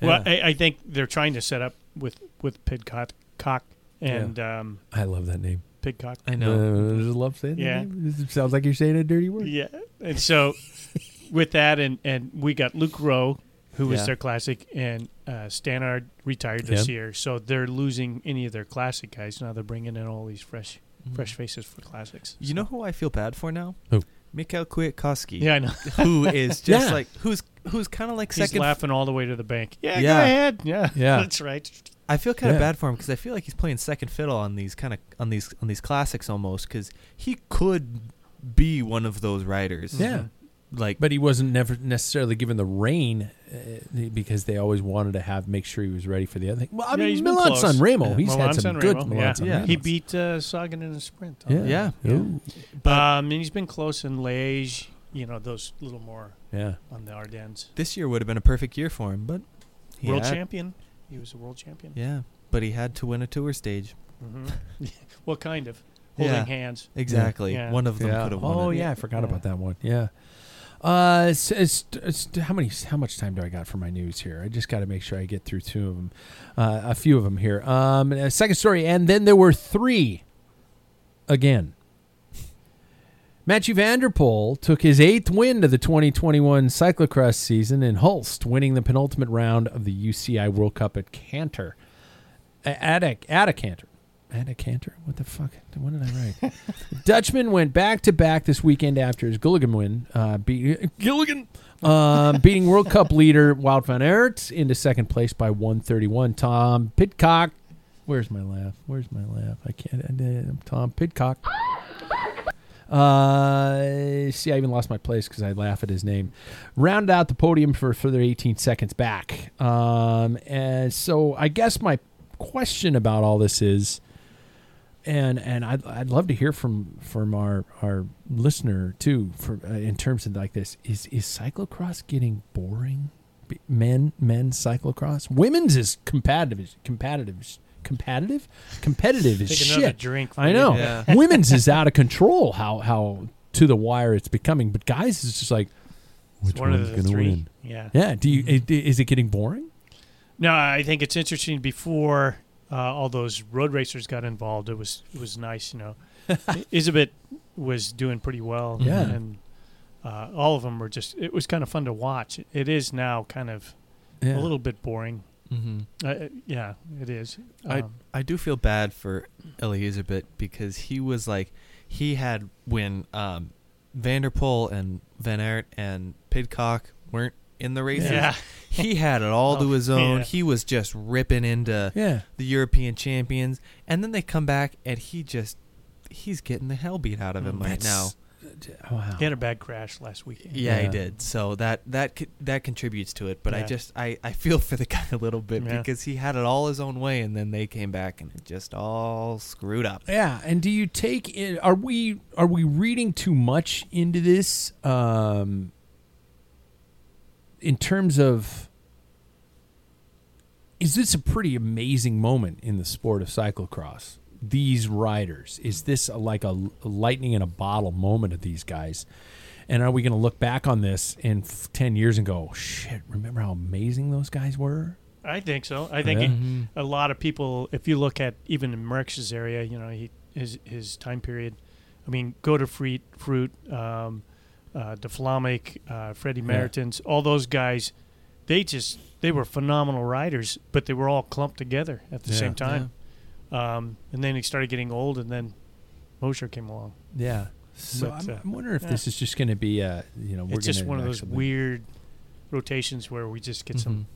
Well, Yeah. I, I think they're trying to set up with with Pidcock, cock and um, I love that name. Pidcock. I know. Uh, I just love saying that Yeah. name. It sounds like you're saying a dirty word. Yeah, and so with that, and and we got Luke Rowe, who was Yeah. their classic, and uh, Stannard retired this Yep. year, so they're losing any of their classic guys. Now they're bringing in all these fresh Mm. fresh faces for classics. You know who I feel bad for now? Who? Mikhail Kwiatkowski. Yeah, I know. Who is just Yeah. like who's who's kind of like He's second. laughing all the way to the bank. Yeah, Yeah. go ahead. Yeah, Yeah. that's right. I feel kind of Yeah. bad for him because I feel like he's playing second fiddle on these kind of on these on these classics almost because he could be one of those riders. Yeah. Mm-hmm. Like, But he wasn't never necessarily given the rein uh, because they always wanted to have make sure he was ready for the other thing. Well, I Yeah, mean, been Milan. San Remo, Yeah. he's Milan had some San good Remo, Milan yeah. San Yeah. He beat uh, Sagan in a sprint. Yeah. Yeah. Ooh. um, and he's been close in Liège. You know, those little more Yeah. on the Ardennes. this year would have been a perfect year for him, but he World had- champion. He was a world champion. Yeah, but he had to win a tour stage. hmm well, kind of holding Yeah. hands. Exactly. Yeah. One of them Yeah. could have won. Oh it. yeah, I forgot Yeah. about that one. Yeah. Uh, it's, it's, it's, how many? How much time do I got for my news here? I just got to make sure I get through two of them, uh, a few of them here. Um, uh, second story, and then there were three. Again, Mathieu van der Poel took his eighth win of the 2021 cyclocross season in Hulst, winning the penultimate round of the UCI World Cup at Cantor. A- At a, at a Cantor. At a Cantor? What the fuck? What did I write? Dutchman went back to back this weekend after his Gullegem win, uh, Gullegem, um, beating World Cup leader Wout van Aert into second place by 131. Tom Pidcock, where's my laugh? Where's my laugh? I can't. I, Tom Pidcock Uh, see, I even lost my place because I laugh at his name. Round out the podium for further 18 seconds back. Um, and so I guess my question about all this is, and and I'd, I'd love to hear from from our our listener too for uh, in terms of like this is is cyclocross getting boring B- men men's cyclocross women's is competitive competitive competitive competitive is shit drink. I know Yeah. women's is out of control how how to the wire it's becoming but guys is just like which one one's gonna three. win Yeah. yeah do you i- is it getting boring No, I think it's interesting. Before uh, all those road racers got involved, it was it was nice. You know, Iserbyt was doing pretty well. Yeah. and uh, all of them were just. It was kind of fun to watch. It is now kind of yeah. a little bit boring. Mm-hmm. Uh, yeah, it is. I Um, I do feel bad for Eli Iserbyt because he was like he had when um, van der Poel and Van Aert and Pidcock weren't in the races. yeah, He had it all to Oh, his own. yeah. He was just ripping into yeah the European champions, and then they come back and he just he's getting the hell beat out of him Mm, right now. Wow he had a bad crash last weekend. Yeah, Yeah. he did. So that that that contributes to it. But I just I, I feel for the guy a little bit Yeah. because he had it all his own way, and then they came back and it just all screwed up. Yeah, and do you take it? Are we are we reading too much into this? Um, in terms of, is this a pretty amazing moment in the sport of cyclocross? These riders, is this a, like a lightning in a bottle moment of these guys? And are we going to look back on this in f- ten years and go, "Shit, remember how amazing those guys were"? I think so. I think Yeah. it- a lot of people, if you look at even in Merckx's area, you know, he his his time period. I mean, go to Fruit, Fruit, um, uh, De Vlaeminck, uh, Freddie Yeah. All those guys. They just they were phenomenal riders, but they were all clumped together at the Yeah. same time. Um, and then he started getting old, and then Moser came along. Yeah. So But, I'm, uh, I'm wondering if yeah. this is just going to be a, you know, we're it's just one of those weird rotations where we just get some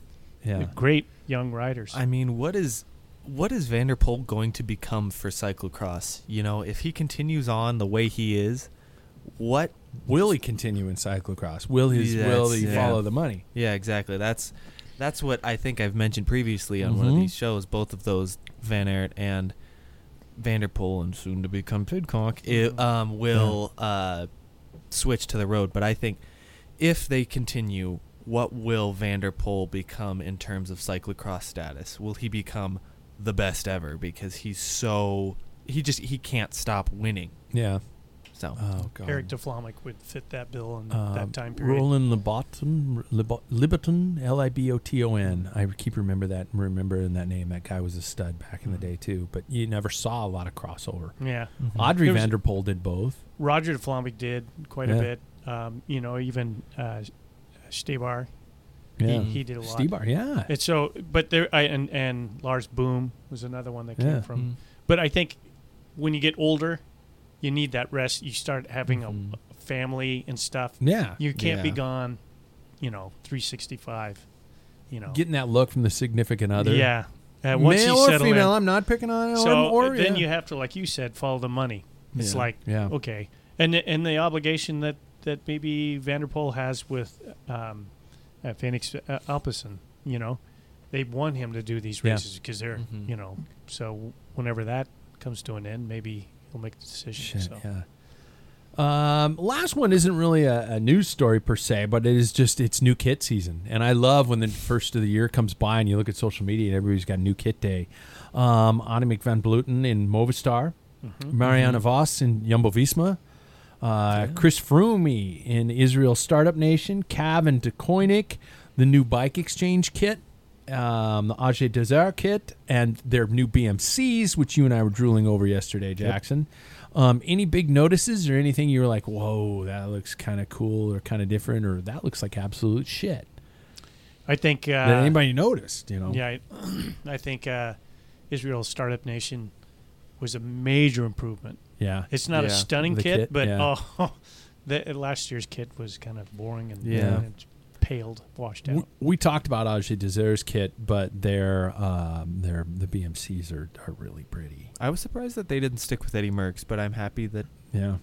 Yeah. great young riders. I mean, what is what is van der Poel going to become for cyclocross? You know, if he continues on the way he is, what? Will he continue in cyclocross? Will his Yes, will he yeah. follow the money? Yeah, exactly. That's that's what I think I've mentioned previously on one of Mhm. these shows. Both of those, Van Aert and van der Poel, and soon to become Pidcock, it, um, will uh, switch to the road. But I think if they continue, what will van der Poel become in terms of cyclocross status? Will he become the best ever because he's so he just he can't stop winning. Yeah. So Oh god. Eric De Vlaeminck would fit that bill in Um, that time period. Roland Liboton, Libo- Liboton, L I B O T O N. I keep remember that remembering that name. That guy was a stud back in the day too. But you never saw a lot of crossover. Yeah. Audrey There was- van der Poel did both. Roger De Vlaeminck did quite Yeah. a bit. Um, you know, even uh, Stybar, Yeah. he, he did a lot. Stybar, yeah. It's so, but there, I, and and Lars Boom was another one that came Yeah. from. Mm. But I think when you get older, you need that rest. You start having Mhm. a, family and stuff. yeah. You can't be gone, you know, 365. You know, Getting that look from the significant other. yeah. Uh, once Male you or female, in, I'm not picking on so or, or then yeah. you have to, like you said, follow the money. It's Yeah. like Yeah. okay, and the- and the obligation that that maybe van der Poel has with um, uh, Fenix uh, Alpecin, you know, they want him to do these races because they're Mhm. you know. So whenever that comes to an end, maybe he'll make the decision. Shit, so. yeah. Um, last one isn't really a, a news story per se, but it is just it's new kit season, and I love when the first of the year comes by and you look at social media and everybody's got new kit day. Um, Annemiek van Vleuten in Movistar, Mm-hmm. Marianne Vos in Jumbo Visma, uh, Chris Froome in Israel Startup Nation, Cav Deceuninck, the new bike exchange kit, um, the AG2R kit, and their new BMCs, which you and I were drooling over yesterday, Jackson. Um, any big notices or anything you were like, whoa, that looks kind of cool or kind of different, or that looks like absolute shit? I think uh, that anybody noticed, you know? Yeah, I, I think uh, Israel's startup nation was a major improvement. Yeah. It's not a stunning kit, kit, but yeah. oh, the last year's kit was kind of boring and, Yeah. and paled, washed out. We, we talked about AG2R's kit, but their um, their the BMCs are, are really pretty. I was surprised that they didn't stick with Eddie Merckx, but I'm happy that Yeah.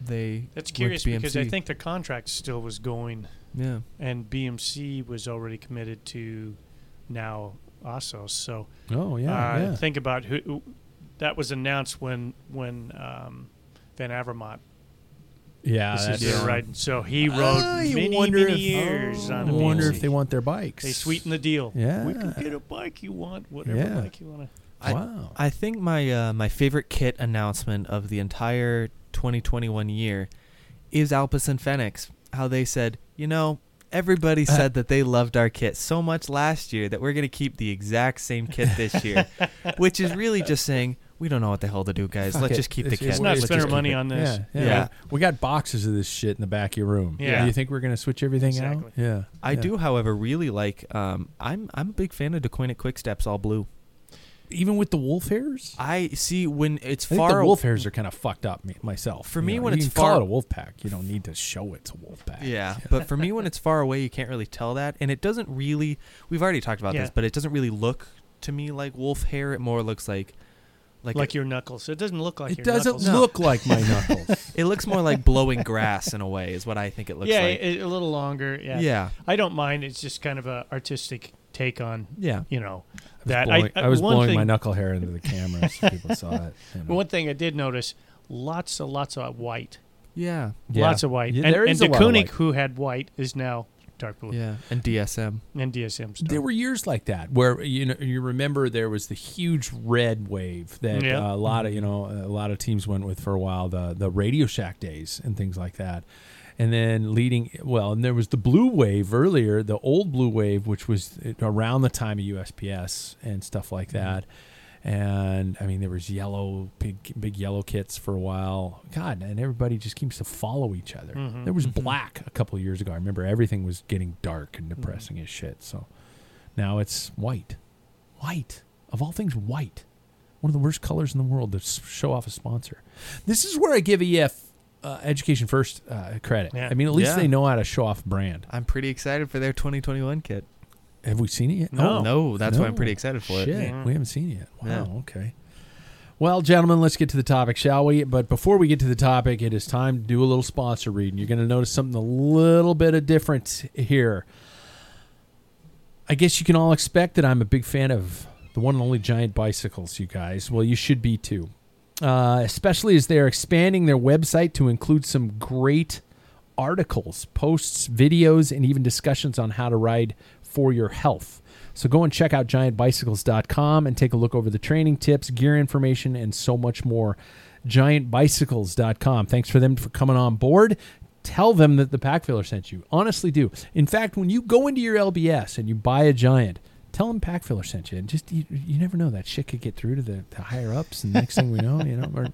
they That's with curious because I think the contract still was going, yeah. and BMC was already committed to now Asos. So Oh yeah, uh, yeah. think about who, who that was announced when when um, Van Avermaet yeah, this that's is their yeah. ride. So he rode Ah, you many wonder many if- years I on a wonder if they want their bikes. They sweeten the deal. Yeah. we can get a bike you want, whatever Yeah. bike you want to. I- wow. I think my uh, my favorite kit announcement of the entire 2021 year is Alpecin Fenix. How they said, you know, everybody Uh, said that they loved our kit so much last year that we're going to keep the exact same kit this year, which is really just saying we don't know what the hell to do, guys. Fuck Let's it. just keep the Let's kit. Let's not let's spend our keep money it. on this. Yeah, yeah. Yeah. We got boxes of this shit in the back of your room. Yeah. Do you think we're gonna switch everything Exactly. out? Yeah. I yeah. do, however, really like. Um, I'm I'm a big fan of Deceuninck Quick Steps all blue. Even with the wolf hairs. I see when it's I think far the wolf hairs are kind of fucked up me, myself. For You me, know, when you it's can call far- it a wolf pack, you don't need to show it's a wolf pack. Yeah, but for me, when it's far away, you can't really tell that, and it doesn't really. We've already talked about Yeah. this, but it doesn't really look to me like wolf hair. It more looks like, like, Like your knuckles. It doesn't look like it your doesn't knuckles. look like my knuckles. it looks more like blowing grass in a way, is what I think it looks yeah, like. a, a little longer. Yeah. yeah, I don't mind. It's just kind of a artistic take on yeah. you know I was that. blowing, I, I was blowing thing, my knuckle hair into the camera so people saw it. you know. One thing I did notice: lots of lots of white, Yeah, Yeah. lots of white. Yeah, and there is and a Deceuninck, who had white, is now dark blue. yeah, and DSM. And DSM stuff. There were years like that where you know you remember there was the huge red wave that Yeah. uh, a lot of you know a lot of teams went with for a while the the Radio Shack days and things like that. And then leading well, and there was the blue wave earlier, the old blue wave, which was around the time of USPS and stuff like that. And I mean, there was yellow, big, big yellow kits for a while. God, and everybody just seems to follow each other. Mhm. There was black a couple of years ago. I remember everything was getting dark and depressing as shit. So now it's white. White. Of all things, white. One of the worst colors in the world to show off a sponsor. This is where I give EF uh, Education First uh, credit. Yeah. I mean, at least Yeah. they know how to show off brand. I'm pretty excited for their 2021 kit. Have we seen it yet? No. no, that's why I'm pretty excited for Shit, it. Yeah. we haven't seen it yet. Wow, Yeah. okay. Well, gentlemen, let's get to the topic, shall we? But before we get to the topic, it is time to do a little sponsor read. And you're going to notice something a little bit of different here. I guess you can all expect that I'm a big fan of the one and only giant bicycles, you guys. Well, you should be too. Uh, especially as they're expanding their website to include some great articles, posts, videos, and even discussions on how to ride for your health. So go and check out giantbicycles.com and take a look over the training tips, gear information, and so much more. Giantbicycles.com. Thanks for them for coming on board. Tell them that the pack filler sent you. Honestly, do. In fact, when you go into your LBS and you buy a giant, tell them pack filler sent you. And just you, you never know that shit could get through to the, the higher ups. And next thing we know, you know, we're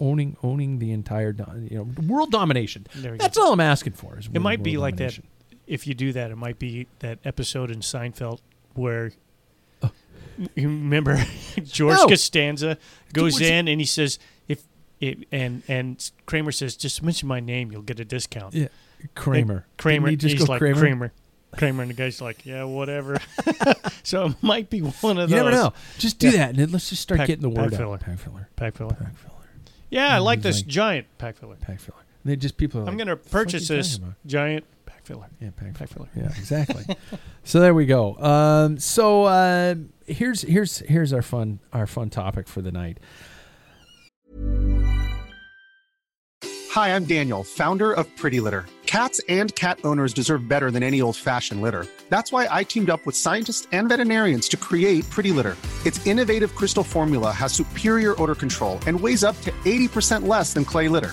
owning owning the entire you know world domination. We go. That's all I'm asking for. Is It world- might be like that. If you do that, it might be that episode in Seinfeld where Oh. you remember George No. Costanza goes in and he says, "If it, and and Kramer says, just mention my name, you'll get a discount." Yeah, Kramer. And Kramer. Didn't he just he's go like Kramer? Kramer. Kramer, and the guy's like, "Yeah, whatever." so it might be one of You those. never know. Just do Yeah. that, and then let's just start Pack- getting the word pack filler. out. Pack filler. Pack filler. Pack filler. Yeah, I Mm, like this like- giant pack filler. Pack filler. And they just people. Are I'm gonna "What the fuck purchase this giant filler. Yeah, pack Pack filler. filler. Yeah, exactly. so there we go. Um, so uh, here's here's here's our fun our fun topic for the night. Hi, I'm Daniel, founder of Pretty Litter. Cats and cat owners deserve better than any old fashioned litter. That's why I teamed up with scientists and veterinarians to create Pretty Litter. Its innovative crystal formula has superior odor control and weighs up to 80% less than clay litter.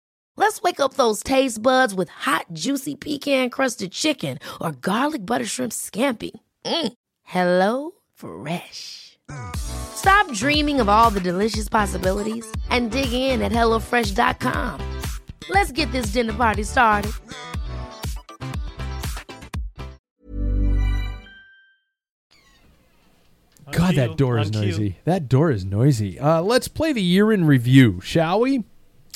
Let's wake up those taste buds with hot, juicy pecan crusted chicken or garlic butter shrimp scampi. Mm. Hello Fresh. Stop dreaming of all the delicious possibilities and dig in at HelloFresh.com. Let's get this dinner party started. God, that door is noisy. That door is noisy. Uh, let's play the year in review, shall we?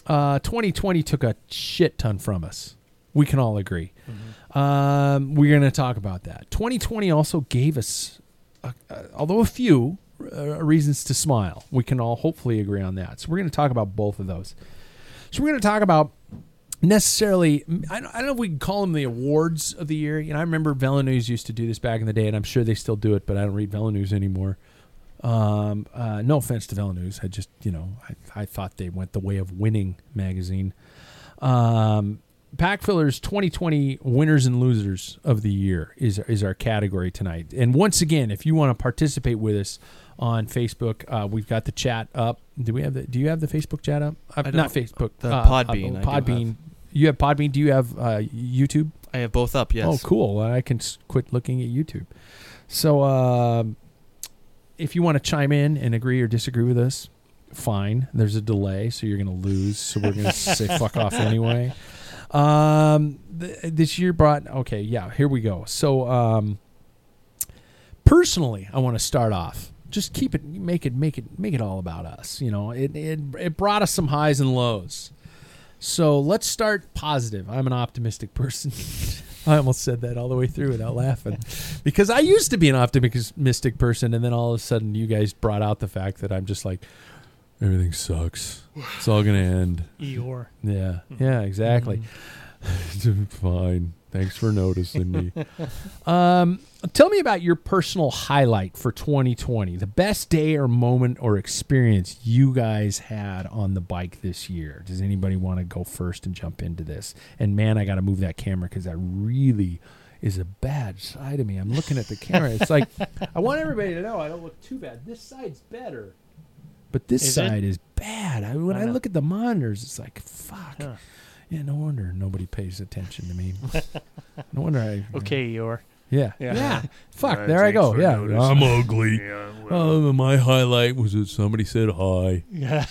Uh, 2020 took a shit ton from us. We can all agree. Mm-hmm. Um, we're going to talk about that. 2020 also gave us, uh, uh, although a few, uh, reasons to smile. We can all hopefully agree on that. So we're going to talk about both of those. So we're going to talk about necessarily. I don't, I don't know if we can call them the awards of the year. You know, I remember VeloNews used to do this back in the day, and I'm sure they still do it, but I don't read VeloNews anymore. Um, uh, no offense to VeloNews, I just you know I, I thought they went the way of winning magazine. Um, Pack Fillers 2020 winners and losers of the year is is our category tonight. And once again, if you want to participate with us on Facebook, uh, we've got the chat up. Do we have the? Do you have the Facebook chat up? Uh, not Facebook. the uh, Podbean Podbean. have. You have Podbean. Do you have uh, YouTube? I have both up. Yes. Oh, cool. I can quit looking at YouTube. So, um, if you want to chime in and agree or disagree with us, fine. There's a delay, so you're going to lose. So we're going to say fuck off anyway. Um, th- this year brought okay. Yeah, here we go. So, um, personally, I want to start off. Just keep it, make it, make it, make it all about us. You know, it it it brought us some highs and lows. So let's start positive. I'm an optimistic person. I almost said that all the way through without laughing. Because I used to be an optimistic person, and then all of a sudden you guys brought out the fact that I'm just like, everything sucks. It's all going to end. Eeyore. Yeah, yeah, exactly. Mm-hmm. Fine. Thanks for noticing me. um, tell me about your personal highlight for 2020. The best day or moment or experience you guys had on the bike this year. Does anybody want to go first and jump into this? And man, I got to move that camera because that really is a bad side of me. I'm looking at the camera. It's like I want everybody to know I don't look too bad. This side's better. But this Is side is bad. I, when I I, look at the monitors, it's like fuck. Huh. Yeah, no wonder nobody pays attention to me. no wonder I. Okay, Eeyore. Yeah. Yeah. Yeah. Fuck. Uh, there I go. Yeah. noticing. I'm ugly. Yeah, Oh, my highlight was that somebody said hi. Yeah.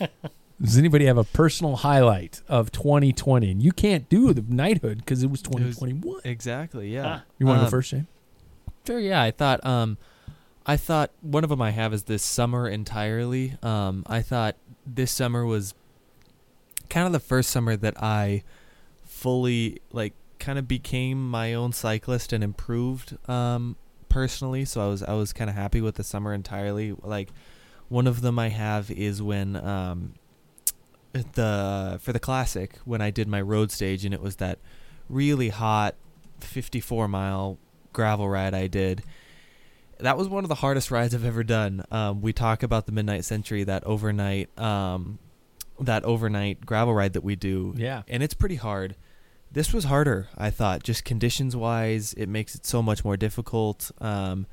Does anybody have a personal highlight of 2020? And you can't do the knighthood because it was It was- 2021. Exactly. Yeah. you want to Um, go first, Shane? Sure. Yeah. I thought. Um, I thought one of them I have is this summer entirely. Um, I thought this summer was kind of the first summer that I fully like kind of became my own cyclist and improved um personally. So I was I was kind of happy with the summer entirely. Like one of them I have is when um the for the classic when I did my road stage and it was that really hot 54 mile gravel ride I did. That was one of the hardest rides I've ever done. Um, we talk about the Midnight Century, that overnight, um, that overnight gravel ride that we do. Yeah. and it's pretty hard. This was harder, I thought, just conditions wise. It makes it so much more difficult. Um,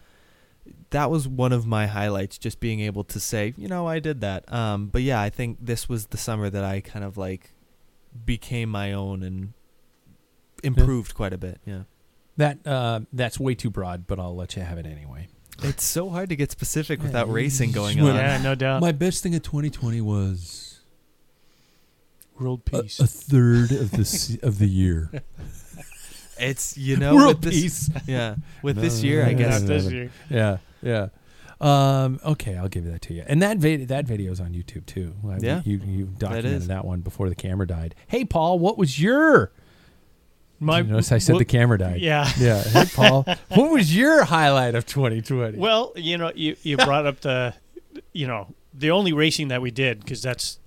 that was one of my highlights, just being able to say, you know, I did that. Um, but yeah, I think this was the summer that I kind of like became my own and improved quite a bit. Yeah. That uh, That's way too broad, but I'll let you have it anyway. It's so hard to get specific without racing going on. Yeah, no doubt. My best thing of 2020 was World peace. a third of the se- of the year. It's you know World with this, peace. Yeah, with No, this year, no, I no, guess. No, this no. year. Yeah, yeah. Um, okay, I'll give that to you. And that vid- that video's on YouTube too. I- Yeah, you you documented is. that, one before the camera died. Hey, Paul, what was your? My, Did you notice I said what- the camera died. Yeah. yeah. Hey, Paul, what was your highlight of 2020? Well, you know, you, you brought up the, you know, the only racing that we did because that's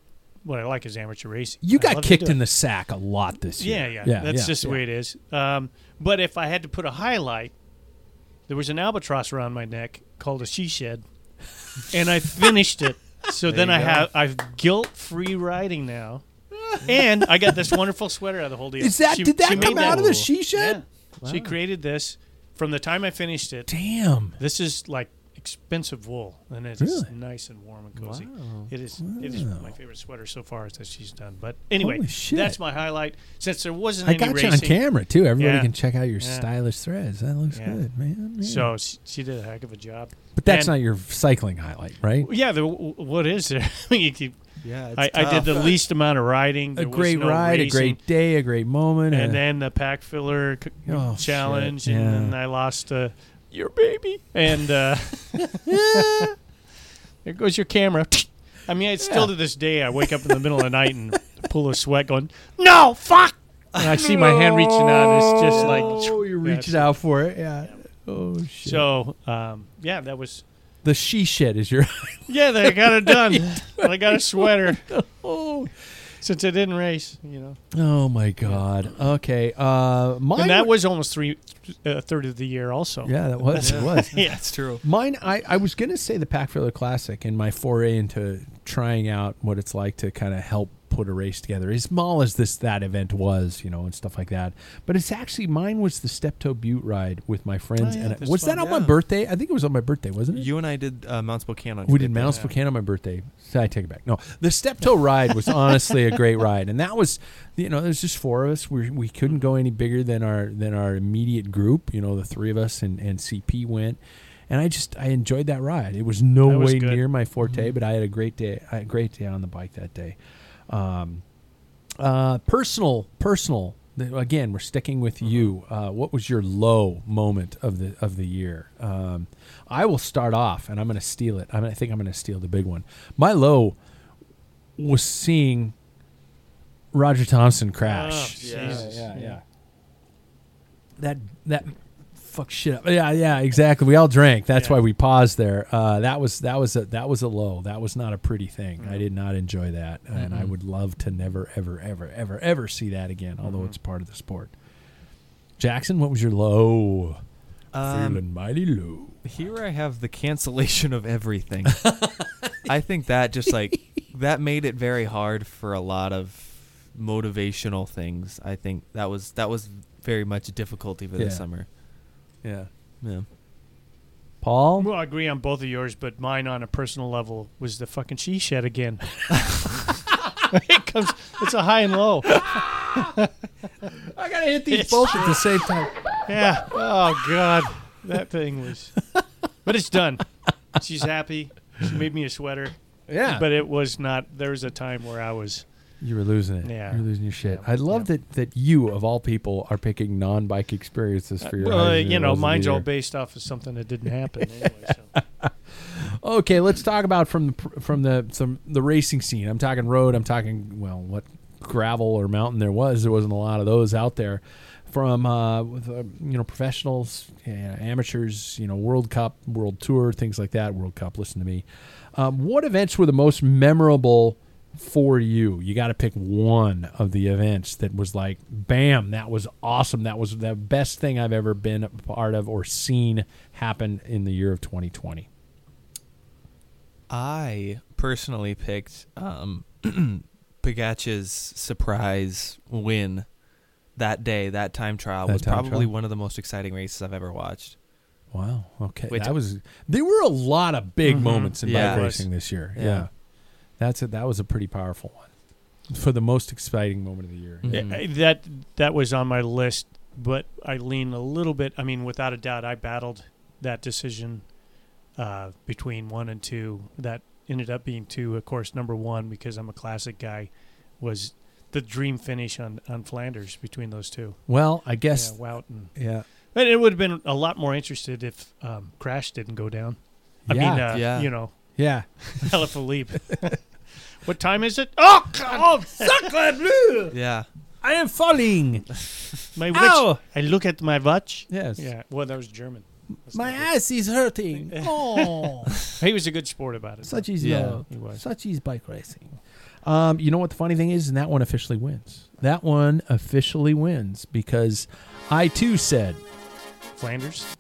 what I like is amateur racing. you got kicked in it. the sack a lot this year. Yeah, year. yeah, That's yeah, just the way it is. Um, but if I had to put a highlight, there was an albatross around my neck called a she shed, and I finished it. So then I go. have I've guilt free riding now, and I got this wonderful sweater out of the whole deal. Is that She- did that come made out of the she shed? Yeah. She created this from the time I finished it. Damn. This is like expensive wool, and it is Really? nice and warm and cozy. Wow. It is. It is my favorite sweater so far that she's done. But anyway, that's my highlight. Since there wasn't I any got you racing, on camera too. Everybody Yeah. can check out your Yeah. stylish threads. That looks Yeah. good, man. Yeah. so she, she did a heck of a job. but that's and- not your cycling highlight, right? Yeah, the, what is there? you keep, Yeah, it's I, I did the least amount of riding. A There was great no ride, a great day, a great moment, and uh, then the pack filler c- Oh, challenge, shit, and then yeah. I lost a your baby. And uh, there goes your camera. I mean, it's still to this day. I wake up in the middle of the night and pull a sweat, going, "No, fuck!" And I see my hand reaching out. It's just like, oh, you're Yeah, reaching out for it. Yeah. Oh shit. So, um, yeah, that was. the she shed is your. Yeah, they got it done. I got a sweater oh. Since I didn't race. You know, Oh my god. Okay. Uh, mine. and that was almost three, a third of the year. Also, Yeah, that was. It was. yeah. That's true. Mine, I, I was going to say the Pack Filler Classic and my foray into trying out what it's like to kind of help put a race together, as small as this that event was, you know, and stuff like that. But it's actually mine was the Steptoe Butte ride with my friends, Oh, yeah, and was that fun. on my birthday? I think it was on my birthday, wasn't it? You and I did uh, Mount Spokane on. we did. Mount Spokane on my birthday. So I take it back. No, the Steptoe ride was honestly a great ride, and that was, you know, there's just four of us. We we couldn't go any bigger than our than our immediate group. You know, the three of us and and CP went, and I just I enjoyed that ride. It was no was way good. near my forte, but I had a great day. I had a great day on the bike that day. Um, uh, personal, personal. Again, we're sticking with you. Uh, what was your low moment of the of the year? Um, I will start off, and I'm going to steal it. I'm, I think I'm going to steal the big one. My low was seeing Roger Thompson crash. Oh, Jesus. yeah, yeah. That that fuck shit up. Yeah, yeah, exactly. We all drank. That's Yeah. why we paused there. Uh, that was that was a that was a low. That was not a pretty thing. Mm-hmm. I did not enjoy that, and I would love to never, ever, ever, ever, ever see that again. Although Mm-hmm. it's part of the sport. Jackson, what was your low? Um, Feeling mighty low. Here I have the cancellation of everything. I think that just like that made it very hard for a lot of motivational things. I think that was that was very much a difficulty for Yeah. this summer. Yeah, Yeah. Paul. Well, I agree on both of yours, but mine on a personal level was the fucking she shed again. it comes. It's a high and low. I gotta hit these It's- both at the same time. Yeah. Oh God, that thing was. But it's done. She's happy. She made me a sweater. Yeah, But it was not. There was a time where I was. You were losing it. Yeah. You're losing your shit. Yeah. I love Yeah. that that you of all people are picking non-bike experiences for your. Well, you know, mine's all based off of something that didn't happen anyway. So. Okay, let's talk about from the from the some the racing scene. I'm talking road. I'm talking well, what gravel or mountain there was. There wasn't a lot of those out there. From uh, with uh, you know professionals, yeah, amateurs, you know World Cup, World Tour, things like that. World Cup. Listen to me. Um, what events were the most memorable for you? You got to pick one of the events that was like, bam, that was awesome. That was the best thing I've ever been a part of or seen happen in the year of 2020. I personally picked um, Pogačar's surprise win that day. That time trial That was time probably trial? one of the most exciting races I've ever watched. Wow. Okay. Wait, that was there were a lot of big Mhm. moments in Yeah. bike racing this year. Yeah. Yeah. That's a, that was a pretty powerful one. For the most exciting moment of the year. Mhm. Yeah. Yeah, Uh, that that was on my list, but I lean a little bit. I mean, without a doubt, I battled that decision uh, between one and two. That ended up being two. Of course, number one because I'm a classic guy was the dream finish on on Flanders between those two. Well, I guess yeah, Wout and yeah. and it would have been a lot more interested if um, Crash didn't go down. I Yeah. mean, uh, Yeah. you know, Yeah. Alaphilippe. what time is it? Oh, God. Yeah. I am falling. my Ow. watch. I look at my watch. Yes. Yeah, well, that was German. That's My not good. ass is hurting. Oh. He was a good sport about it. Such though. is Yeah, love. he was. Such is bike racing. Um, you know what the funny thing is, and that one officially wins. That one officially wins because I too said Flanders.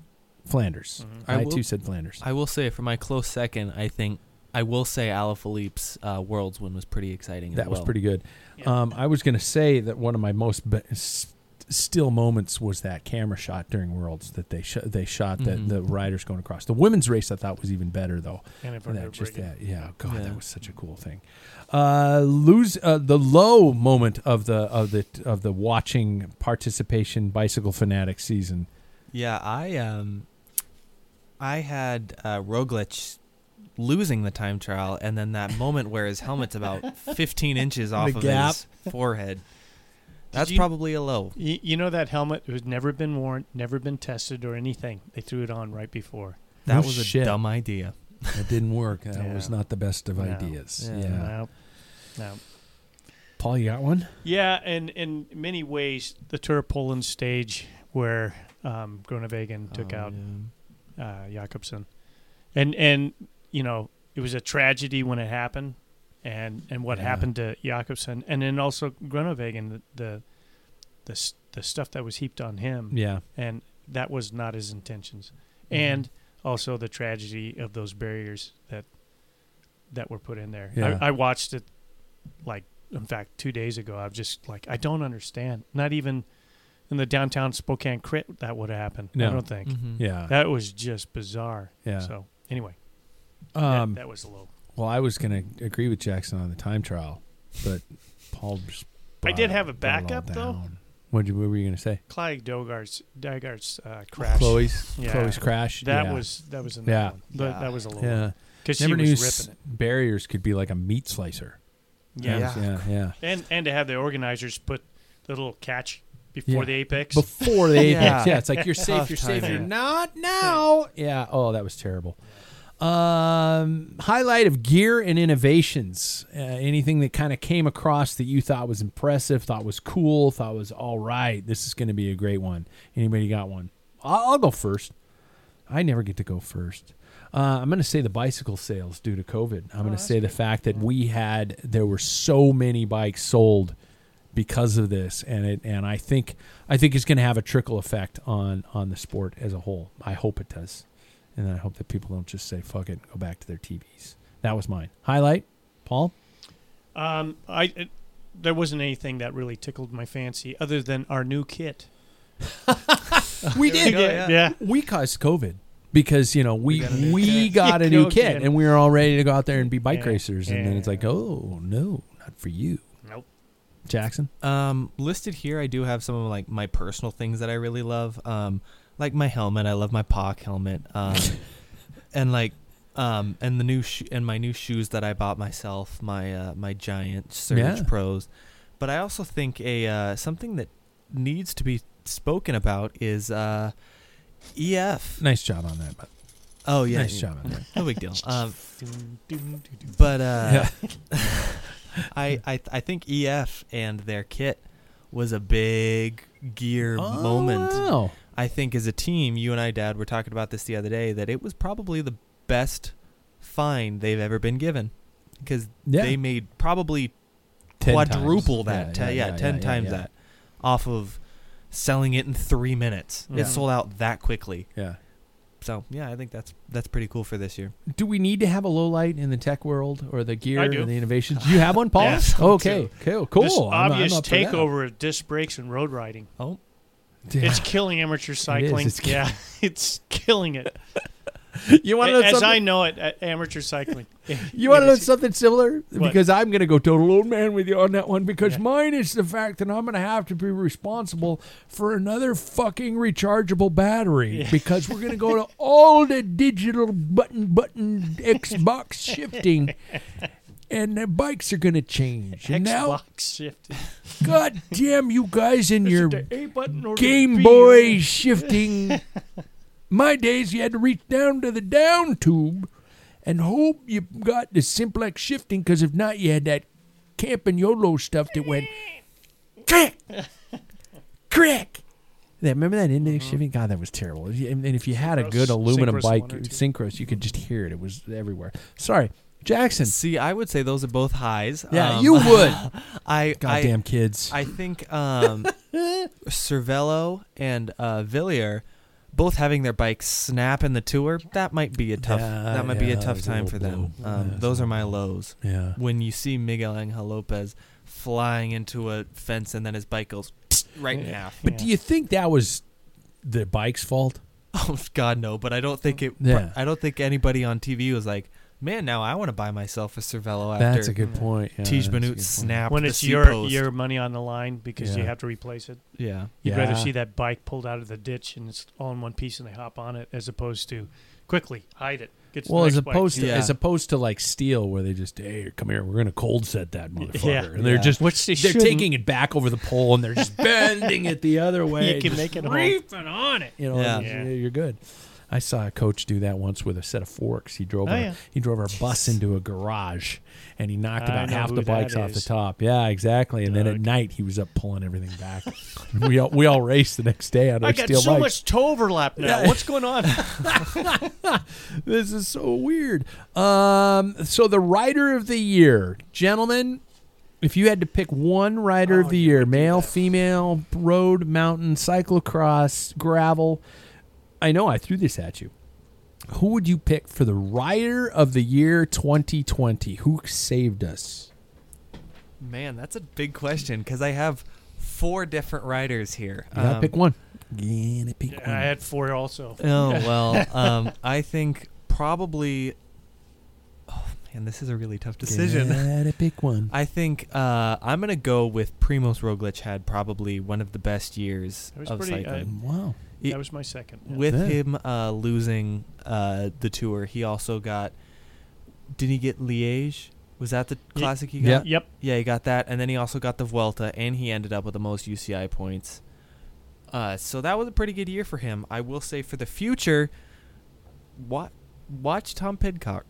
Flanders. Mhm. I, I will- too said Flanders. I will say for my close second, I think I will say Alaphilippe's uh, Worlds win was pretty exciting. that as was pretty good. Yeah. Um, I was going to say that one of my most be- s- still moments was that camera shot during Worlds that they sh- they shot the, Mhm. the riders going across. The women's race I thought was even better though. And that, just that, yeah. God, Yeah. that was such a cool thing. Uh, lose uh, the low moment of the of the of the watching participation bicycle fanatic season. Yeah, I um, I had uh, Roglic losing the time trial, and then that moment where his helmet's about 15 inches off The of gap. his forehead. That's you- probably a low. You, you know that helmet was never been worn, never been tested or anything. They threw it on right before. That No was a shit. dumb idea. It didn't work. That Yeah. was not the best of No. ideas. Yeah. Yeah. No, no. Paul, you got one? Yeah, and in many ways, the Tour of Poland stage where um, Groenewegen took Oh, out yeah. uh, Jakobsen, and and you know it was a tragedy when it happened, and and what Yeah. happened to Jakobsen, and then also Groenewegen, the the the, the stuff that was heaped on him, Yeah. and that was not his intentions, Mm-hmm. and also the tragedy of those barriers that that were put in there. Yeah. I, I watched it like in fact two days ago. I was just like I don't understand. Not even in the downtown Spokane crit that would have happened. No. I don't think Mhm. Yeah. that was just bizarre. Yeah. So anyway, um, that, that was low. well, I was going to agree with Jackson on the time trial, but Paul just I did have a brought it all backup, though. What, did you- what were you going to say? Chloe Dygert's Dygert's uh, crash. Chloe's Yeah. Chloe's crash. That yeah. was that was another Yeah. one. That, that was a low yeah. because she Never was knew ripping it. barriers could be like a meat slicer. Yeah. That was- yeah, yeah. and and to have the organizers put the little catch before Yeah. the apex. Before the apex, Yeah. yeah. It's like you're safe, Tough you're safe, you're timing. not now. Yeah. Oh, that was terrible. Um, highlight of gear and innovations. Uh, anything that kind of came across that you thought was impressive, thought was cool, thought was all right. This is going to be a great one. Anybody got one? I'll, I'll go first. I never get to go first. Uh, I'm going to say the bicycle sales due to COVID. I'm going to say the fact that we had there were so many bikes sold because of this, and it and I think I think it's going to have a trickle effect on on the sport as a whole. I hope it does, and I hope that people don't just say fuck it, and go back to their TVs. That was mine highlight. Paul, Um, I it, there wasn't anything that really tickled my fancy other than our new kit. we did. go, yeah. yeah. We caused COVID because you know we got a new we kit. got a new kit and we were all ready to go out there and be bike Yeah, racers, and then it's like, oh no, not for you, Nope. Jackson. Um, listed here, I do have some of like my personal things that I really love. Um, like my helmet, I love my POC helmet. Um, and like, um, and the new sho- and my new shoes that I bought myself, my uh, my Giant Surge Yeah. Pros. But I also think a uh, something that needs to be spoken about is uh, EF. Nice job on that. But Oh yeah, nice job on that. No big deal. Um, but uh, Yeah. I, I I think EF and their kit was a big gear moment. Oh, I think as a team, you and I, Dad, were talking about this the other day that it was probably the best find they've ever been given because Yeah. they made probably 10 quadruple times. that, te- yeah, ten yeah, times yeah. that, off of selling it in three minutes. Yeah. It sold out that quickly. Yeah. So yeah, I think that's that's pretty cool for this year. Do we need to have a low light in the tech world or the gear I and the innovations? Do you have one, Paul? Yeah, some okay, cool, cool. This I'm- I'm obvious up for that. takeover of disc brakes and road riding. Oh, Yeah. It's killing amateur cycling. It's yeah, it's killing it. you want to know As something? I know it, at amateur cycling. You want to know something similar? What? Because I'm going to go total old man with you on that one. Because Yeah. mine is the fact that I'm going to have to be responsible for another fucking rechargeable battery. Yeah. Because we're going to go to all the digital button button Xbox shifting, and the bikes are going to change. And now, Xbox shifting. God damn you guys in your The A button or the Game Boy shifting. My days, you had to reach down to the down tube and hope you got the simplex shifting, because if not, you had that Campagnolo stuff that went crack, crack. Yeah, remember that index mm-hmm. shifting? God, that was terrible. And and if you had a good aluminum Synchros bike, one or two. synchros, you could just hear it. It was everywhere. Sorry, Jackson. see, I would say those are both highs. Yeah, Um, you would. I Goddamn I, kids. I think um, Cervelo and uh, Villiers both having their bikes snap in the tour. That might be a tough. Yeah, that might be yeah, a that tough was a time for little them. blow. Um, Yeah, those are my lows. yeah. When you see Miguel Angel Lopez flying into a fence and then his bike goes right in half. But do you think that was the bike's fault? Oh God, no! But I don't think it. Yeah. I don't think anybody on TV was like, Man, now I want to buy myself a Cervelo after That's a good point. Yeah, Tej that's Benut snapped when the it's your post. your money on the line because you have to replace it. yeah. You'd rather see that bike pulled out of the ditch and it's all in one piece and they hop on it as opposed to quickly hide it. Get Well, as next bike. opposed to Yeah. as opposed to like steel, where they just hey, come here, we're gonna cold set that motherfucker, Yeah. and they're Yeah. just Which they they're shouldn't. taking it back over the pole and they're just bending it the other way. You can make it hold. reefing on it. You know, Yeah. and Yeah. you're good. I saw a coach do that once with a set of forks. He drove Oh, our, yeah. he drove our bus into a garage, and he knocked I about half the bikes off the top. Yeah, exactly. And then at night he was up pulling everything back. we all we all raced the next day on our I got so bikes. much toe overlap now. What's going on? this is so weird. Um, so the rider of the year, gentlemen, if you had to pick one rider Oh, of the year, male, female, road, mountain, cyclocross, gravel, I know I threw this at you. Who would you pick for the rider of the year 2020? Who saved us? Man, that's a big question because I have four different riders here. You gotta Um, pick one. You gotta pick Yeah, one. I had four also. Oh well, um, I think probably. Oh man, this is a really tough decision. Gotta pick one. I think uh, I'm gonna go with Primoz Roglic. Had probably one of the best years was of pretty, uh, cycling. Wow. It- That was my second. yeah. with Yeah. him uh, losing uh, the tour, he also got. Did he get Liège? Was that the Ye- classic he Yeah. got? Yep. Yeah, he got that, and then he also got the Vuelta, and he ended up with the most UCI points. Uh, so that was a pretty good year for him. I will say for the future, what watch Tom Pidcock.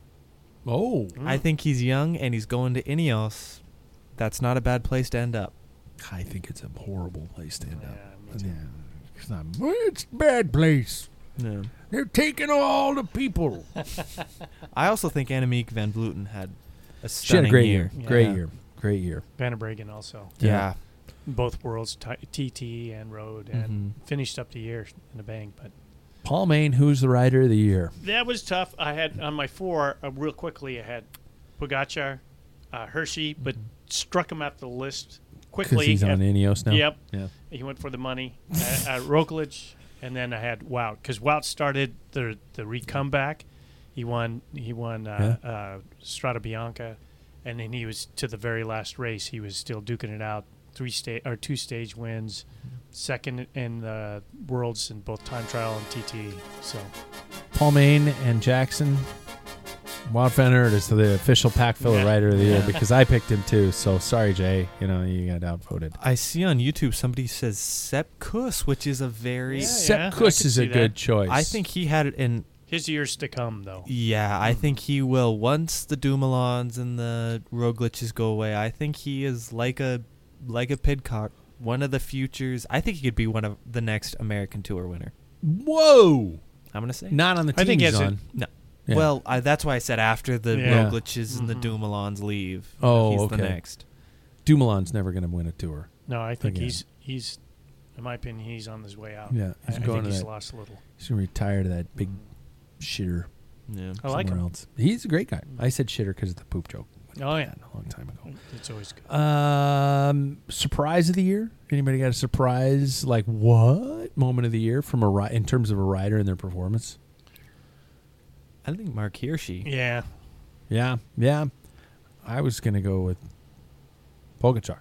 Oh, I think he's young and he's going to Ineos. That's not a bad place to end up. I think it's a horrible place to end up. Yeah, me too. Yeah, it's not. It's a bad place. No. They're taking all the people. I also think Annemiek van Vleuten had a She had stunning a great year. year. Great year. Great year. Van der Breggen also. Yeah. Both worlds, t- TT and road, and Mhm. finished up the year in a bang. But Paul Main, who's the rider of the year? that was tough. I had on my four, uh, real quickly, I had Pogačar, uh, Hirschi, but struck him out the list quickly. He's on at- Ineos now. Yep. Yeah. He went for the money. at, Roglic, and then I had Wout because Wout started the the re comeback. He won. He won uh, uh, Strada Bianca, and then he was to the very last race. He was still duking it out. Three stage or two stage wins, second in the worlds in both time trial and TT. So Paul Main and Jackson. Wout van Aert is the official Packfiller Yeah. rider of the year because I picked him too. So sorry, Jay. You know you got outvoted. I see on YouTube somebody says Sepp Kuss, which is a very. Yeah, Sepp I Kuss is a see that. good choice. I think he had it in. his years to come, though. Yeah, I think he will once the Dumoulins and the Rogliches go away. I think he is like a like a Pidcock, one of the futures. I think he could be one of the next American Tour winner. Whoa. I'm gonna say Not on the team I think he he's has a- on. no. Yeah. Well, I, that's why I said after the Yeah. Rogliches and the Mhm. Dumoulins leave. Oh, he's okay. the next. Dumoulin's never going to win a tour. No, I think Again. he's he's, in my opinion, he's on his way out. Yeah, I, he's I going think to he's that. lost a little. He's going to retire to that big shitter Yeah. I like somewhere him. else. He's a great guy. I said shitter because of the poop joke. Oh yeah, a long time ago. it's always good. Um, surprise of the year. Anybody got a surprise? Like what moment of the year from a ri- in terms of a rider and their performance? I think Marc Hirschi. Yeah, Yeah, yeah. I was gonna go with Pogačar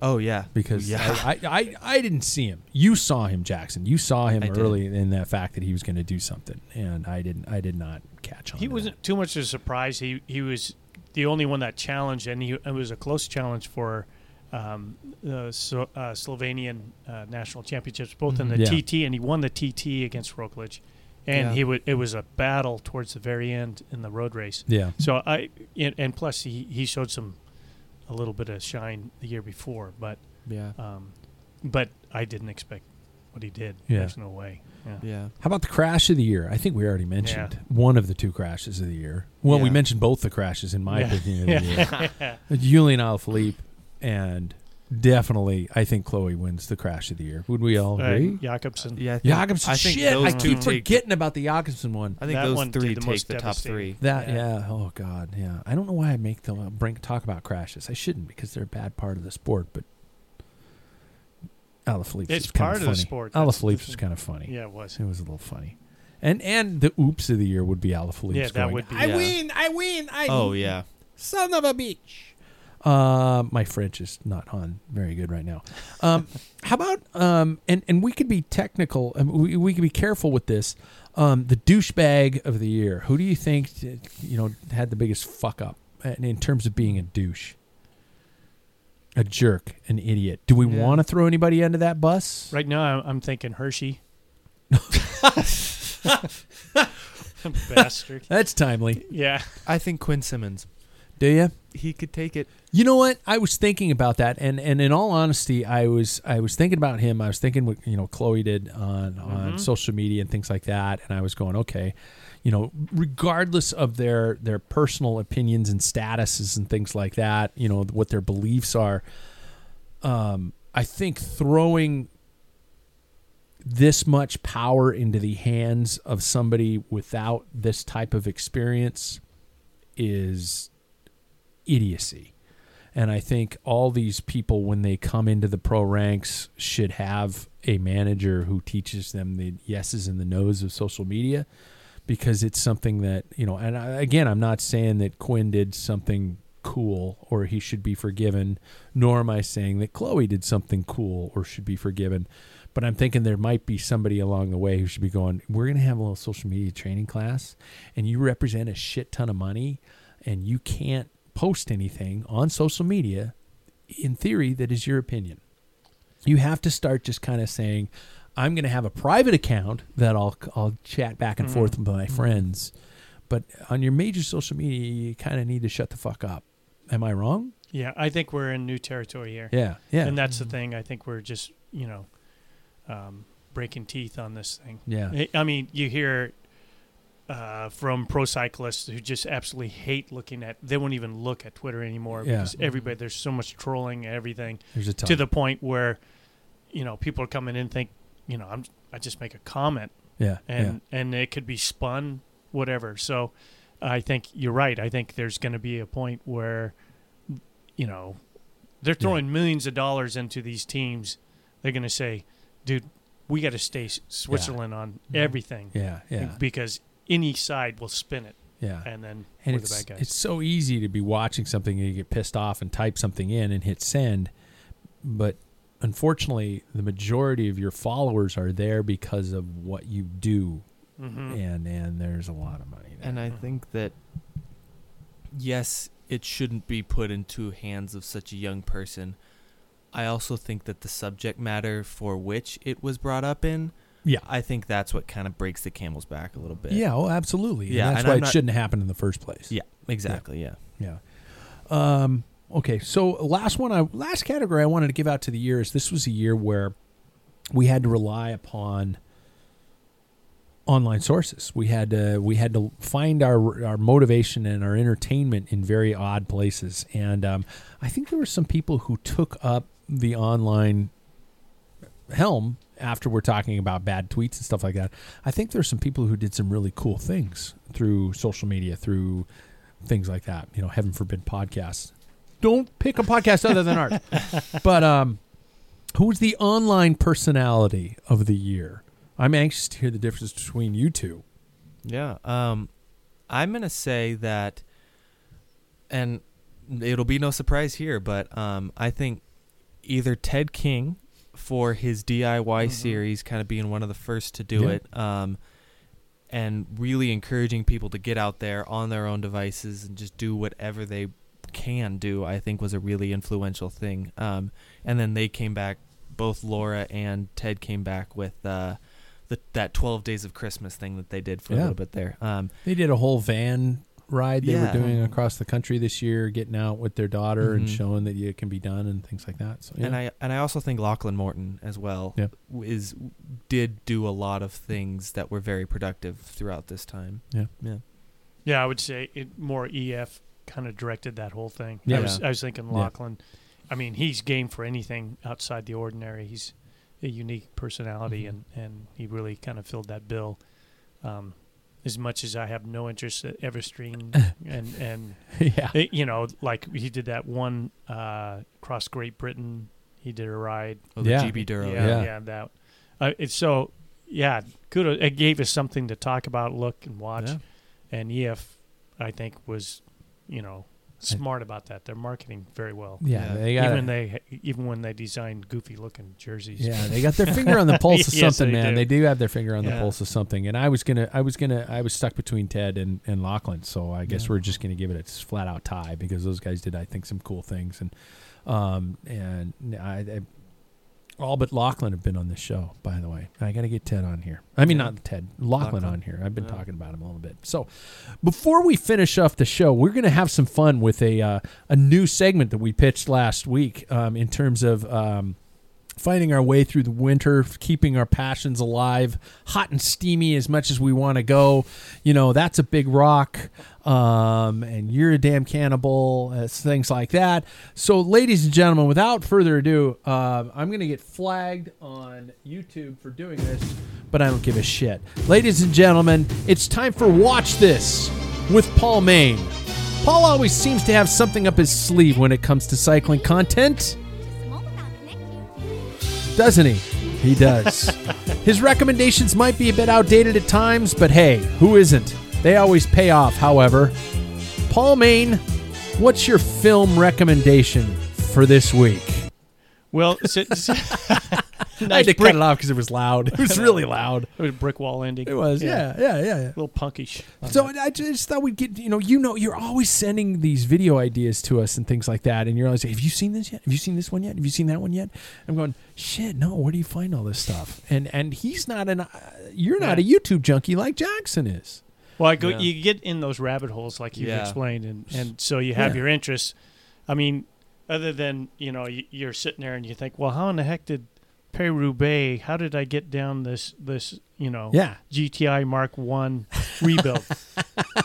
Oh yeah, because yeah. I, I, I, I didn't see him. You saw him, Jackson. You saw him I did. early in that fact that he was going to do something, and I didn't. I did not catch on. he to wasn't too much of a surprise. He he was the only one that challenged, and he it was a close challenge for um, the so, uh, Slovenian uh, national championships, both in the Mhm. Yeah. TT, and he won the TT against Roglic, and Yeah. he would it was a battle towards the very end in the road race. Yeah, So I and, and plus he he showed some a little bit of shine the year before, but yeah, um, but I didn't expect what he did. Yeah. There's no way. Yeah. yeah. How about the crash of the year? I think we already mentioned one of the two crashes of the year. Well, we mentioned both the crashes in my Yeah. opinion of the year. Julian Alaphilippe and definitely I think Chloe wins the crash of the year. Would we all Uh, agree? Jakobsen. Yeah, I think, Jakobsen, I think shit, those I two keep take. forgetting about the Jakobsen one. I think That those one did three the take most the top devastating. three. That Yeah. yeah. Oh God, yeah. I don't know why I make the uh, bring talk about crashes. I shouldn't because they're a bad part of the sport. But Alaphilippe It's was kind part of of the funny. sport. That's- Alaphilippe that's- was kind of funny. Yeah, it was. It was a little funny. And and the oops of the year would be Alaphilippe. Yeah, that going, would be- I Yeah. win, I win, I Oh yeah. son of a bitch. Uh, my French is not on very good right now. Um, how about um, and and we could be technical. and we we could be careful with this. Um, the douchebag of the year. Who do you think you know had the biggest fuck up in in terms of being a douche? A jerk, an idiot. Do we Yeah. want to throw anybody under that bus? Right now, I'm, I'm thinking Hirschi. Bastard. That's timely. Yeah. I think Quinn Simmons. Do you? He could take it. You know what? I was thinking about that, and, and in all honesty, I was I was thinking about him. I was thinking what you know Chloe did on on social media and things like that, and I was going, okay, you know, regardless of their their personal opinions and statuses and things like that, you know, what their beliefs are, um, I think throwing this much power into the hands of somebody without this type of experience is idiocy. And I think all these people, when they come into the pro ranks, should have a manager who teaches them the yeses and the nos of social media because it's something that, you know, and I, again, I'm not saying that Quinn did something cool or he should be forgiven, nor am I saying that Chloe did something cool or should be forgiven. But I'm thinking there might be somebody along the way who should be going, we're going to have a little social media training class, and you represent a shit ton of money, and you can't post anything on social media, in theory, that is your opinion. You have to start just kind of saying, I'm going to have a private account that I'll I'll chat back and mm-hmm. forth with my mm-hmm. friends, but on your major social media, you kind of need to shut the fuck up. Am I wrong? Yeah. I think we're in new territory here. Yeah, yeah, And that's the mm-hmm. thing. I think we're just, you know, um, breaking teeth on this thing. yeah, I- I mean, you hear uh, from pro cyclists who just absolutely hate looking at. They won't even look at Twitter anymore Yeah. because everybody there's so much trolling and everything There's a ton. to the point where, you know, people are coming in and think, you know, I'm I just make a comment yeah, and and it could be spun whatever. So I think you're right. I think there's going to be a point where, you know, they're throwing millions of dollars into these teams. They're going to say, dude, we got to stay Switzerland on everything yeah, yeah, yeah, because any side will spin it, yeah. and then and we're it's the bad guys. it's so easy to be watching something and you get pissed off and type something in and hit send, but unfortunately, the majority of your followers are there because of what you do, Mhm. and and there's a lot of money. There. And I think that yes, it shouldn't be put into hands of such a young person. I also think that the subject matter for which it was brought up in, yeah, I think that's what kind of breaks the camel's back a little bit. yeah, oh, absolutely. And Yeah, that's and why I'm it not- shouldn't happen in the first place. Yeah, exactly. Yeah. Yeah. Um, okay. So last one, I last category I wanted to give out to the year is this was a year where we had to rely upon online sources. We had to we had to find our our motivation and our entertainment in very odd places. And um, I think there were some people who took up the online helm after we're talking about bad tweets and stuff like that. I think there's some people who did some really cool things through social media, through things like that. You know, heaven forbid podcasts. Don't pick a podcast other than ours. But um, who's the online personality of the year? I'm anxious to hear the difference between you two. Yeah. Um, I'm gonna say that, and it'll be no surprise here, but um, I think either Ted King for his DIY series, kind of being one of the first to do Yeah. it, um, and really encouraging people to get out there on their own devices and just do whatever they can do. I think was a really influential thing. Um, and then they came back, both Laura and Ted came back with. Uh, the, that 12 days of Christmas thing that they did for a little bit there. Um, They did a whole van ride they Yeah. were doing across the country this year, getting out with their daughter and Mhm. showing that it can be done and things like that. So, yeah. And I and I also think Lachlan Morton as well Yep. w- is did do a lot of things that were very productive throughout this time. Yeah. Yeah. Yeah, I would say it more EF kind of directed that whole thing. Yeah. I was I was thinking Yeah. Lachlan. I mean, he's game for anything outside the ordinary. He's a unique personality, Mm-hmm. and and he really kind of filled that bill. Um, as much as I have no interest at Everesting and and yeah. eh, you know, like he did that one uh, across Great Britain. He did a ride. Oh, the Yeah. GB Duro. yeah, Yeah. yeah, that. Uh, it's so yeah, kudos. It gave us something to talk about, look, and watch. Yeah. And EF, I think, was, you know, smart about that. They're marketing very well. Yeah, Yeah. they got even they even when they designed goofy looking jerseys. Yeah, they got their finger on the pulse of Yes, something, they man. do. They do have their finger on the pulse of something. And I was gonna, I was gonna, I was stuck between Ted and, and Lachlan, so I guess we're just gonna give it a flat out tie because those guys did, I think, some cool things, and um, and I, I all but Lachlan have been on this show, by the way. I got to get Ted on here. I mean, Yeah. not Ted, Lachlan, Lachlan. on here. I've been Yeah. talking about him a little bit. So, before we finish off the show, we're going to have some fun with a uh, a new segment that we pitched last week um, in terms of. Um, fighting our way through the winter, keeping our passions alive, hot and steamy as much as we want to go. You know, that's a big rock. Um, and you're a damn cannibal, uh, things like that. So, ladies and gentlemen, without further ado, uh, I'm going to get flagged on YouTube for doing this, but I don't give a shit. Ladies and gentlemen, it's time for Watch This with Paul Main. Paul always seems to have something up his sleeve when it comes to cycling content doesn't he? He does. His recommendations might be a bit outdated at times, but hey, who isn't? They always pay off, however. Paul Main, what's your film recommendation for this week? Well, it's, it's, I had nice to brick, cut it off because it was loud. It was really loud. it was a brick wall ending. It was, yeah, yeah, yeah. yeah. A little punkish. So I I just thought we'd get, you know, you know, you're always sending these video ideas to us and things like that, and you're always, have you seen this yet? Have you seen this one yet? Have you seen that one yet? I'm going, shit, no. Where do you find all this stuff? And and he's not an, uh, you're not a YouTube junkie like Jackson is. Well, I go, Yeah. you get in those rabbit holes like you've Yeah. explained, and, and so you have Yeah. your interests. I mean, other than you know, you, you're sitting there and you think, well, how in the heck did Paris-Roubaix? How did I get down this this you know Yeah. GTI Mark One rebuild?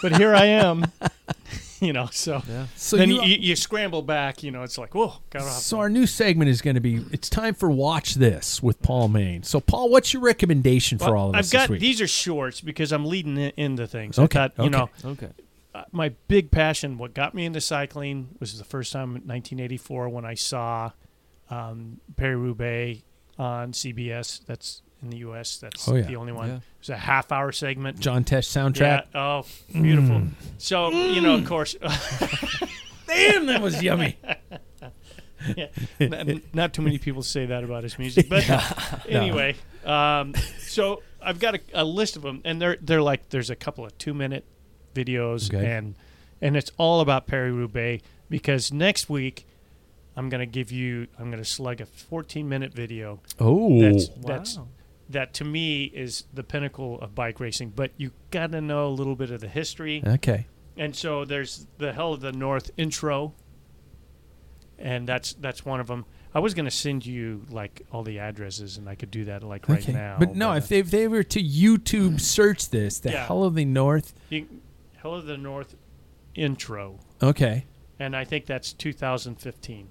but here I am, you know. So, Yeah. So then you, you, you, scramble back. You know, it's like, whoa, got off. so our new segment is going to be, it's time for Watch This with Paul Main. So Paul, what's your recommendation for all of us I've got week? these are shorts because I'm leading in, into things. Okay, I thought, you okay. know, Okay. uh, my big passion, what got me into cycling, was the first time in 1984 when I saw um, Paris-Roubaix on CBS. That's in the U.S. That's Oh, yeah. the only one. Yeah. It was a half-hour segment. John Tesh soundtrack. Yeah. Oh, beautiful. Mm. So you know, of course, Damn, that was yummy. yeah, not, not too many people say that about his music, but anyway. Um, so I've got a, a list of them, and they're they're like there's a couple of two minute videos, Okay. and and it's all about Paris-Roubaix because next week I'm gonna give you I'm gonna slug a 14 minute video Oh, that's that's Wow. That to me is the pinnacle of bike racing. But you got to know a little bit of the history. okay. And so there's the Hell of the North intro, and that's that's one of them. I was gonna send you like all the addresses, and I could do that like right okay. now. but no, uh, if they, if they were to YouTube search this, the Yeah. Hell of the North. you, Hell of the North intro, Okay. and I think that's 2015.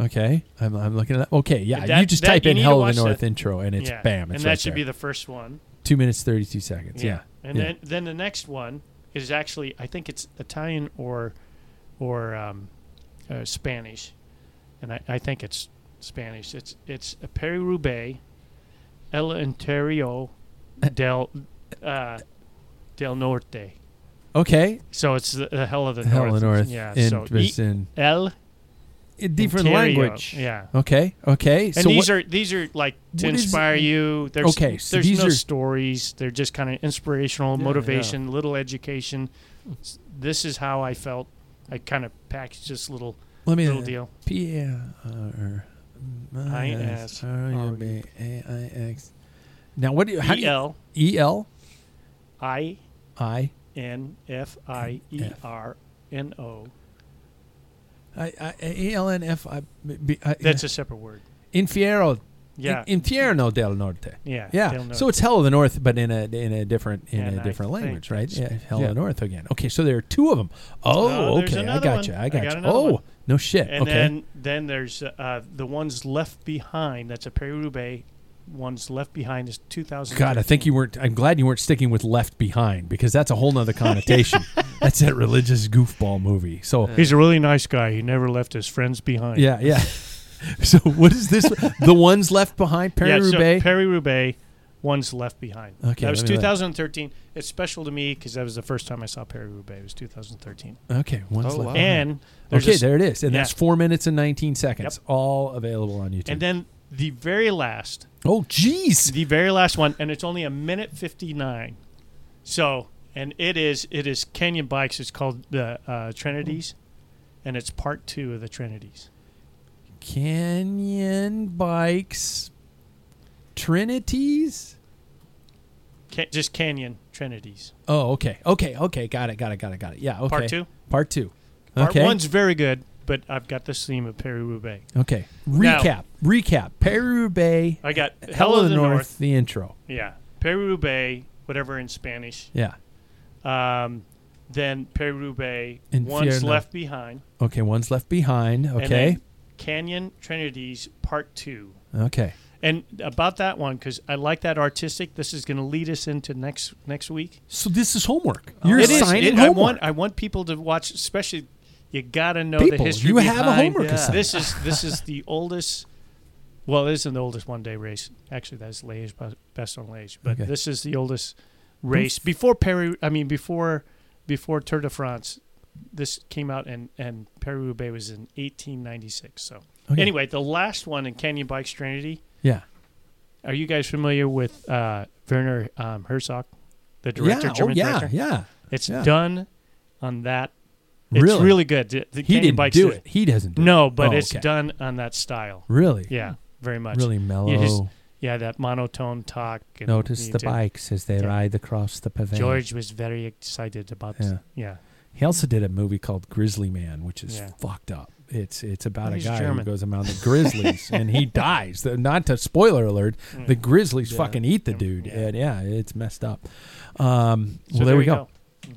Okay, I'm, I'm looking at that. Okay, yeah, That- you just that- type you in need to "Hell of watch the North" that. intro, and it's yeah. bam, it's and right that should there. be the first one. two minutes thirty two seconds. Yeah, And yeah. then then the next one is actually I think it's Italian or or um, uh, Spanish, and I, I think it's Spanish. It's it's a Paris-Roubaix, El Interior del uh, del Norte. okay, So it's the, the hell of the Hell north. of the North. Yeah. in, so was E- in El a different Interior. language. Yeah. Okay, okay. And so these what- are these are like to what is- inspire you. There's Okay, so there's these no are- stories. They're just kind of inspirational, Yeah, motivation, little education. This is how I felt. I kind of packaged this little let me little deal. P A R I S S R U R B A I X. Now, what do you? How do E you? L E L I I N F I E R N O. I I E L N F I. B- I- That's a separate word. Infiero. Yeah. In, Infierno del Norte. Yeah. Yeah. So it's Hell of the North, but in a in a different in And a I different think language, right? Yeah, Hell yeah. of the North again. Okay, so there are two of them. Oh, No, okay, I got one. you. I I got got you. Oh, one. no shit. And okay. then then there's uh, the ones left behind. That's a Paris-Roubaix. Ones left behind is 2000. God, I think you weren't. I'm glad you weren't sticking with Left Behind because that's a whole nother connotation. that's that religious goofball movie. So He's a really nice guy. He never left his friends behind. yeah, yeah. So what is this? the ones left behind Paris yeah, so Paris-Roubaix, one's left behind. Okay, that was let me look. 2013. It's special to me because that was the first time I saw Paris-Roubaix. It was 2013. okay, one's Oh, left. wow. And Okay, a s- there it is, and yeah. that's four minutes and nineteen seconds, Yep. all available on YouTube. And then the very last, oh, jeez, the very last one, and it's only a minute 59. So, and it is it is Canyon Bikes. It's called the uh, Trinities, and it's part two of the Trinities. Canyon Bikes, Trinities. Ca- just Canyon Trinities. Oh, okay, okay, okay, got it, got it, got it, got it. Yeah, okay. Part two? Part two. Part okay. one's very good, but I've got this theme of Paris-Roubaix. Okay. Now- Recap. Recap. Paris-Roubaix. I got Hell of the North, The intro. Yeah, Paris-Roubaix, whatever in Spanish. Yeah. Um, then Paris-Roubaix, Infierno. Once Left Behind. Okay. One's left behind. Okay. Canyon Trinities Part Two. Okay. And about that one, because I like that artistic. This is going to lead us into next next week. So this is homework. You're It is. signing It- homework. I want I want people to watch, especially. You got to know People, the history. you have a behind- homework assignment. This is this is the oldest. Well, it isn't the oldest one day race. Actually, that's Liège, Bastogne Liège. But Okay. this is the oldest race before Paris. I mean, before before Tour de France. This came out and and Paris-Roubaix was in 1896. So Okay. anyway, the last one in Canyon Bikes Trinity. Yeah. Are you guys familiar with uh, Werner um, Herzog, the director, yeah. German oh, yeah. director? Yeah. It's Yeah. done on that. It's Really? good. The, the He Canyon didn't Bikes do is- it. He doesn't do No, it. but Oh, it's okay. done on that style. Really? Yeah, very much. Really mellow. Yeah, his- yeah, that monotone talk. and Notice he the did- bikes as they Yeah. ride across the pavilion. George was very excited about. Yeah. Yeah. He also did a movie called Grizzly Man, which is Yeah. fucked up. It's it's about He's a guy German. who goes around the Grizzlies and he dies. The- Not to spoiler alert, the Grizzlies Yeah. fucking eat the dude. Yeah. And yeah, it's messed up. Um, So well, there, we go.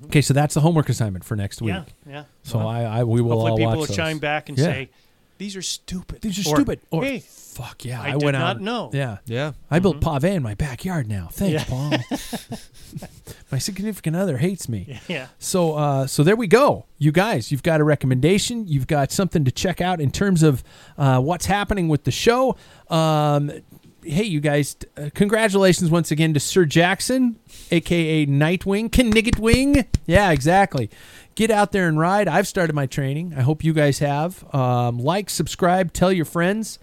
Okay, so that's the homework assignment for next week. Yeah, yeah. So Well, I, I we will Hopefully, all people watch will those. chime back and Yeah. say, "These are stupid. These are Or, stupid. Or hey, fuck yeah, I I, did went not out. know. Yeah, Yeah. I built pave in my backyard now. Thanks, Yeah. Paul. my significant other hates me. Yeah. So, uh, so there we go. You guys, you've got a recommendation. You've got something to check out in terms of uh, what's happening with the show. Um, hey, you guys, uh, congratulations once again to Sir Jackson, aka Knightwing, Kniggetwing. Yeah, exactly. Get out there and ride. I've started my training. I hope you guys have. Um, like, subscribe, tell your friends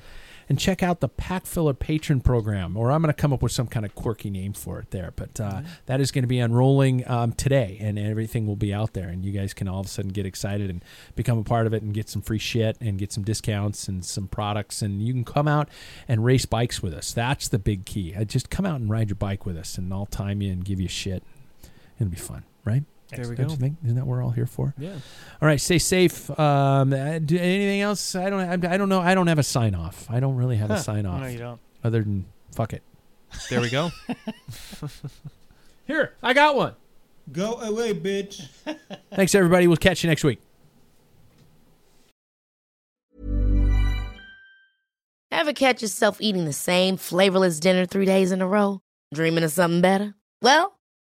and check out the Packfiller Patron Program, or I'm going to come up with some kind of quirky name for it there. But uh, that is going to be unrolling um, today, and everything will be out there, and you guys can all of a sudden get excited and become a part of it, and get some free shit, and get some discounts and some products, and you can come out and race bikes with us. That's the big key. Uh, just come out and ride your bike with us, and I'll time you and give you shit. It'll be fun, right? There we Don't go. you think? Isn't that what we're all here for? Yeah. All right, stay safe. Um, uh, do anything else? I don't. I, I don't know. I don't have a sign off. I don't really have a sign off. No, you don't. Other than fuck it. There we go. Here, I got one. Go away, bitch. Thanks, everybody. We'll catch you next week. Ever catch yourself eating the same flavorless dinner three days in a row? Dreaming of something better? Well,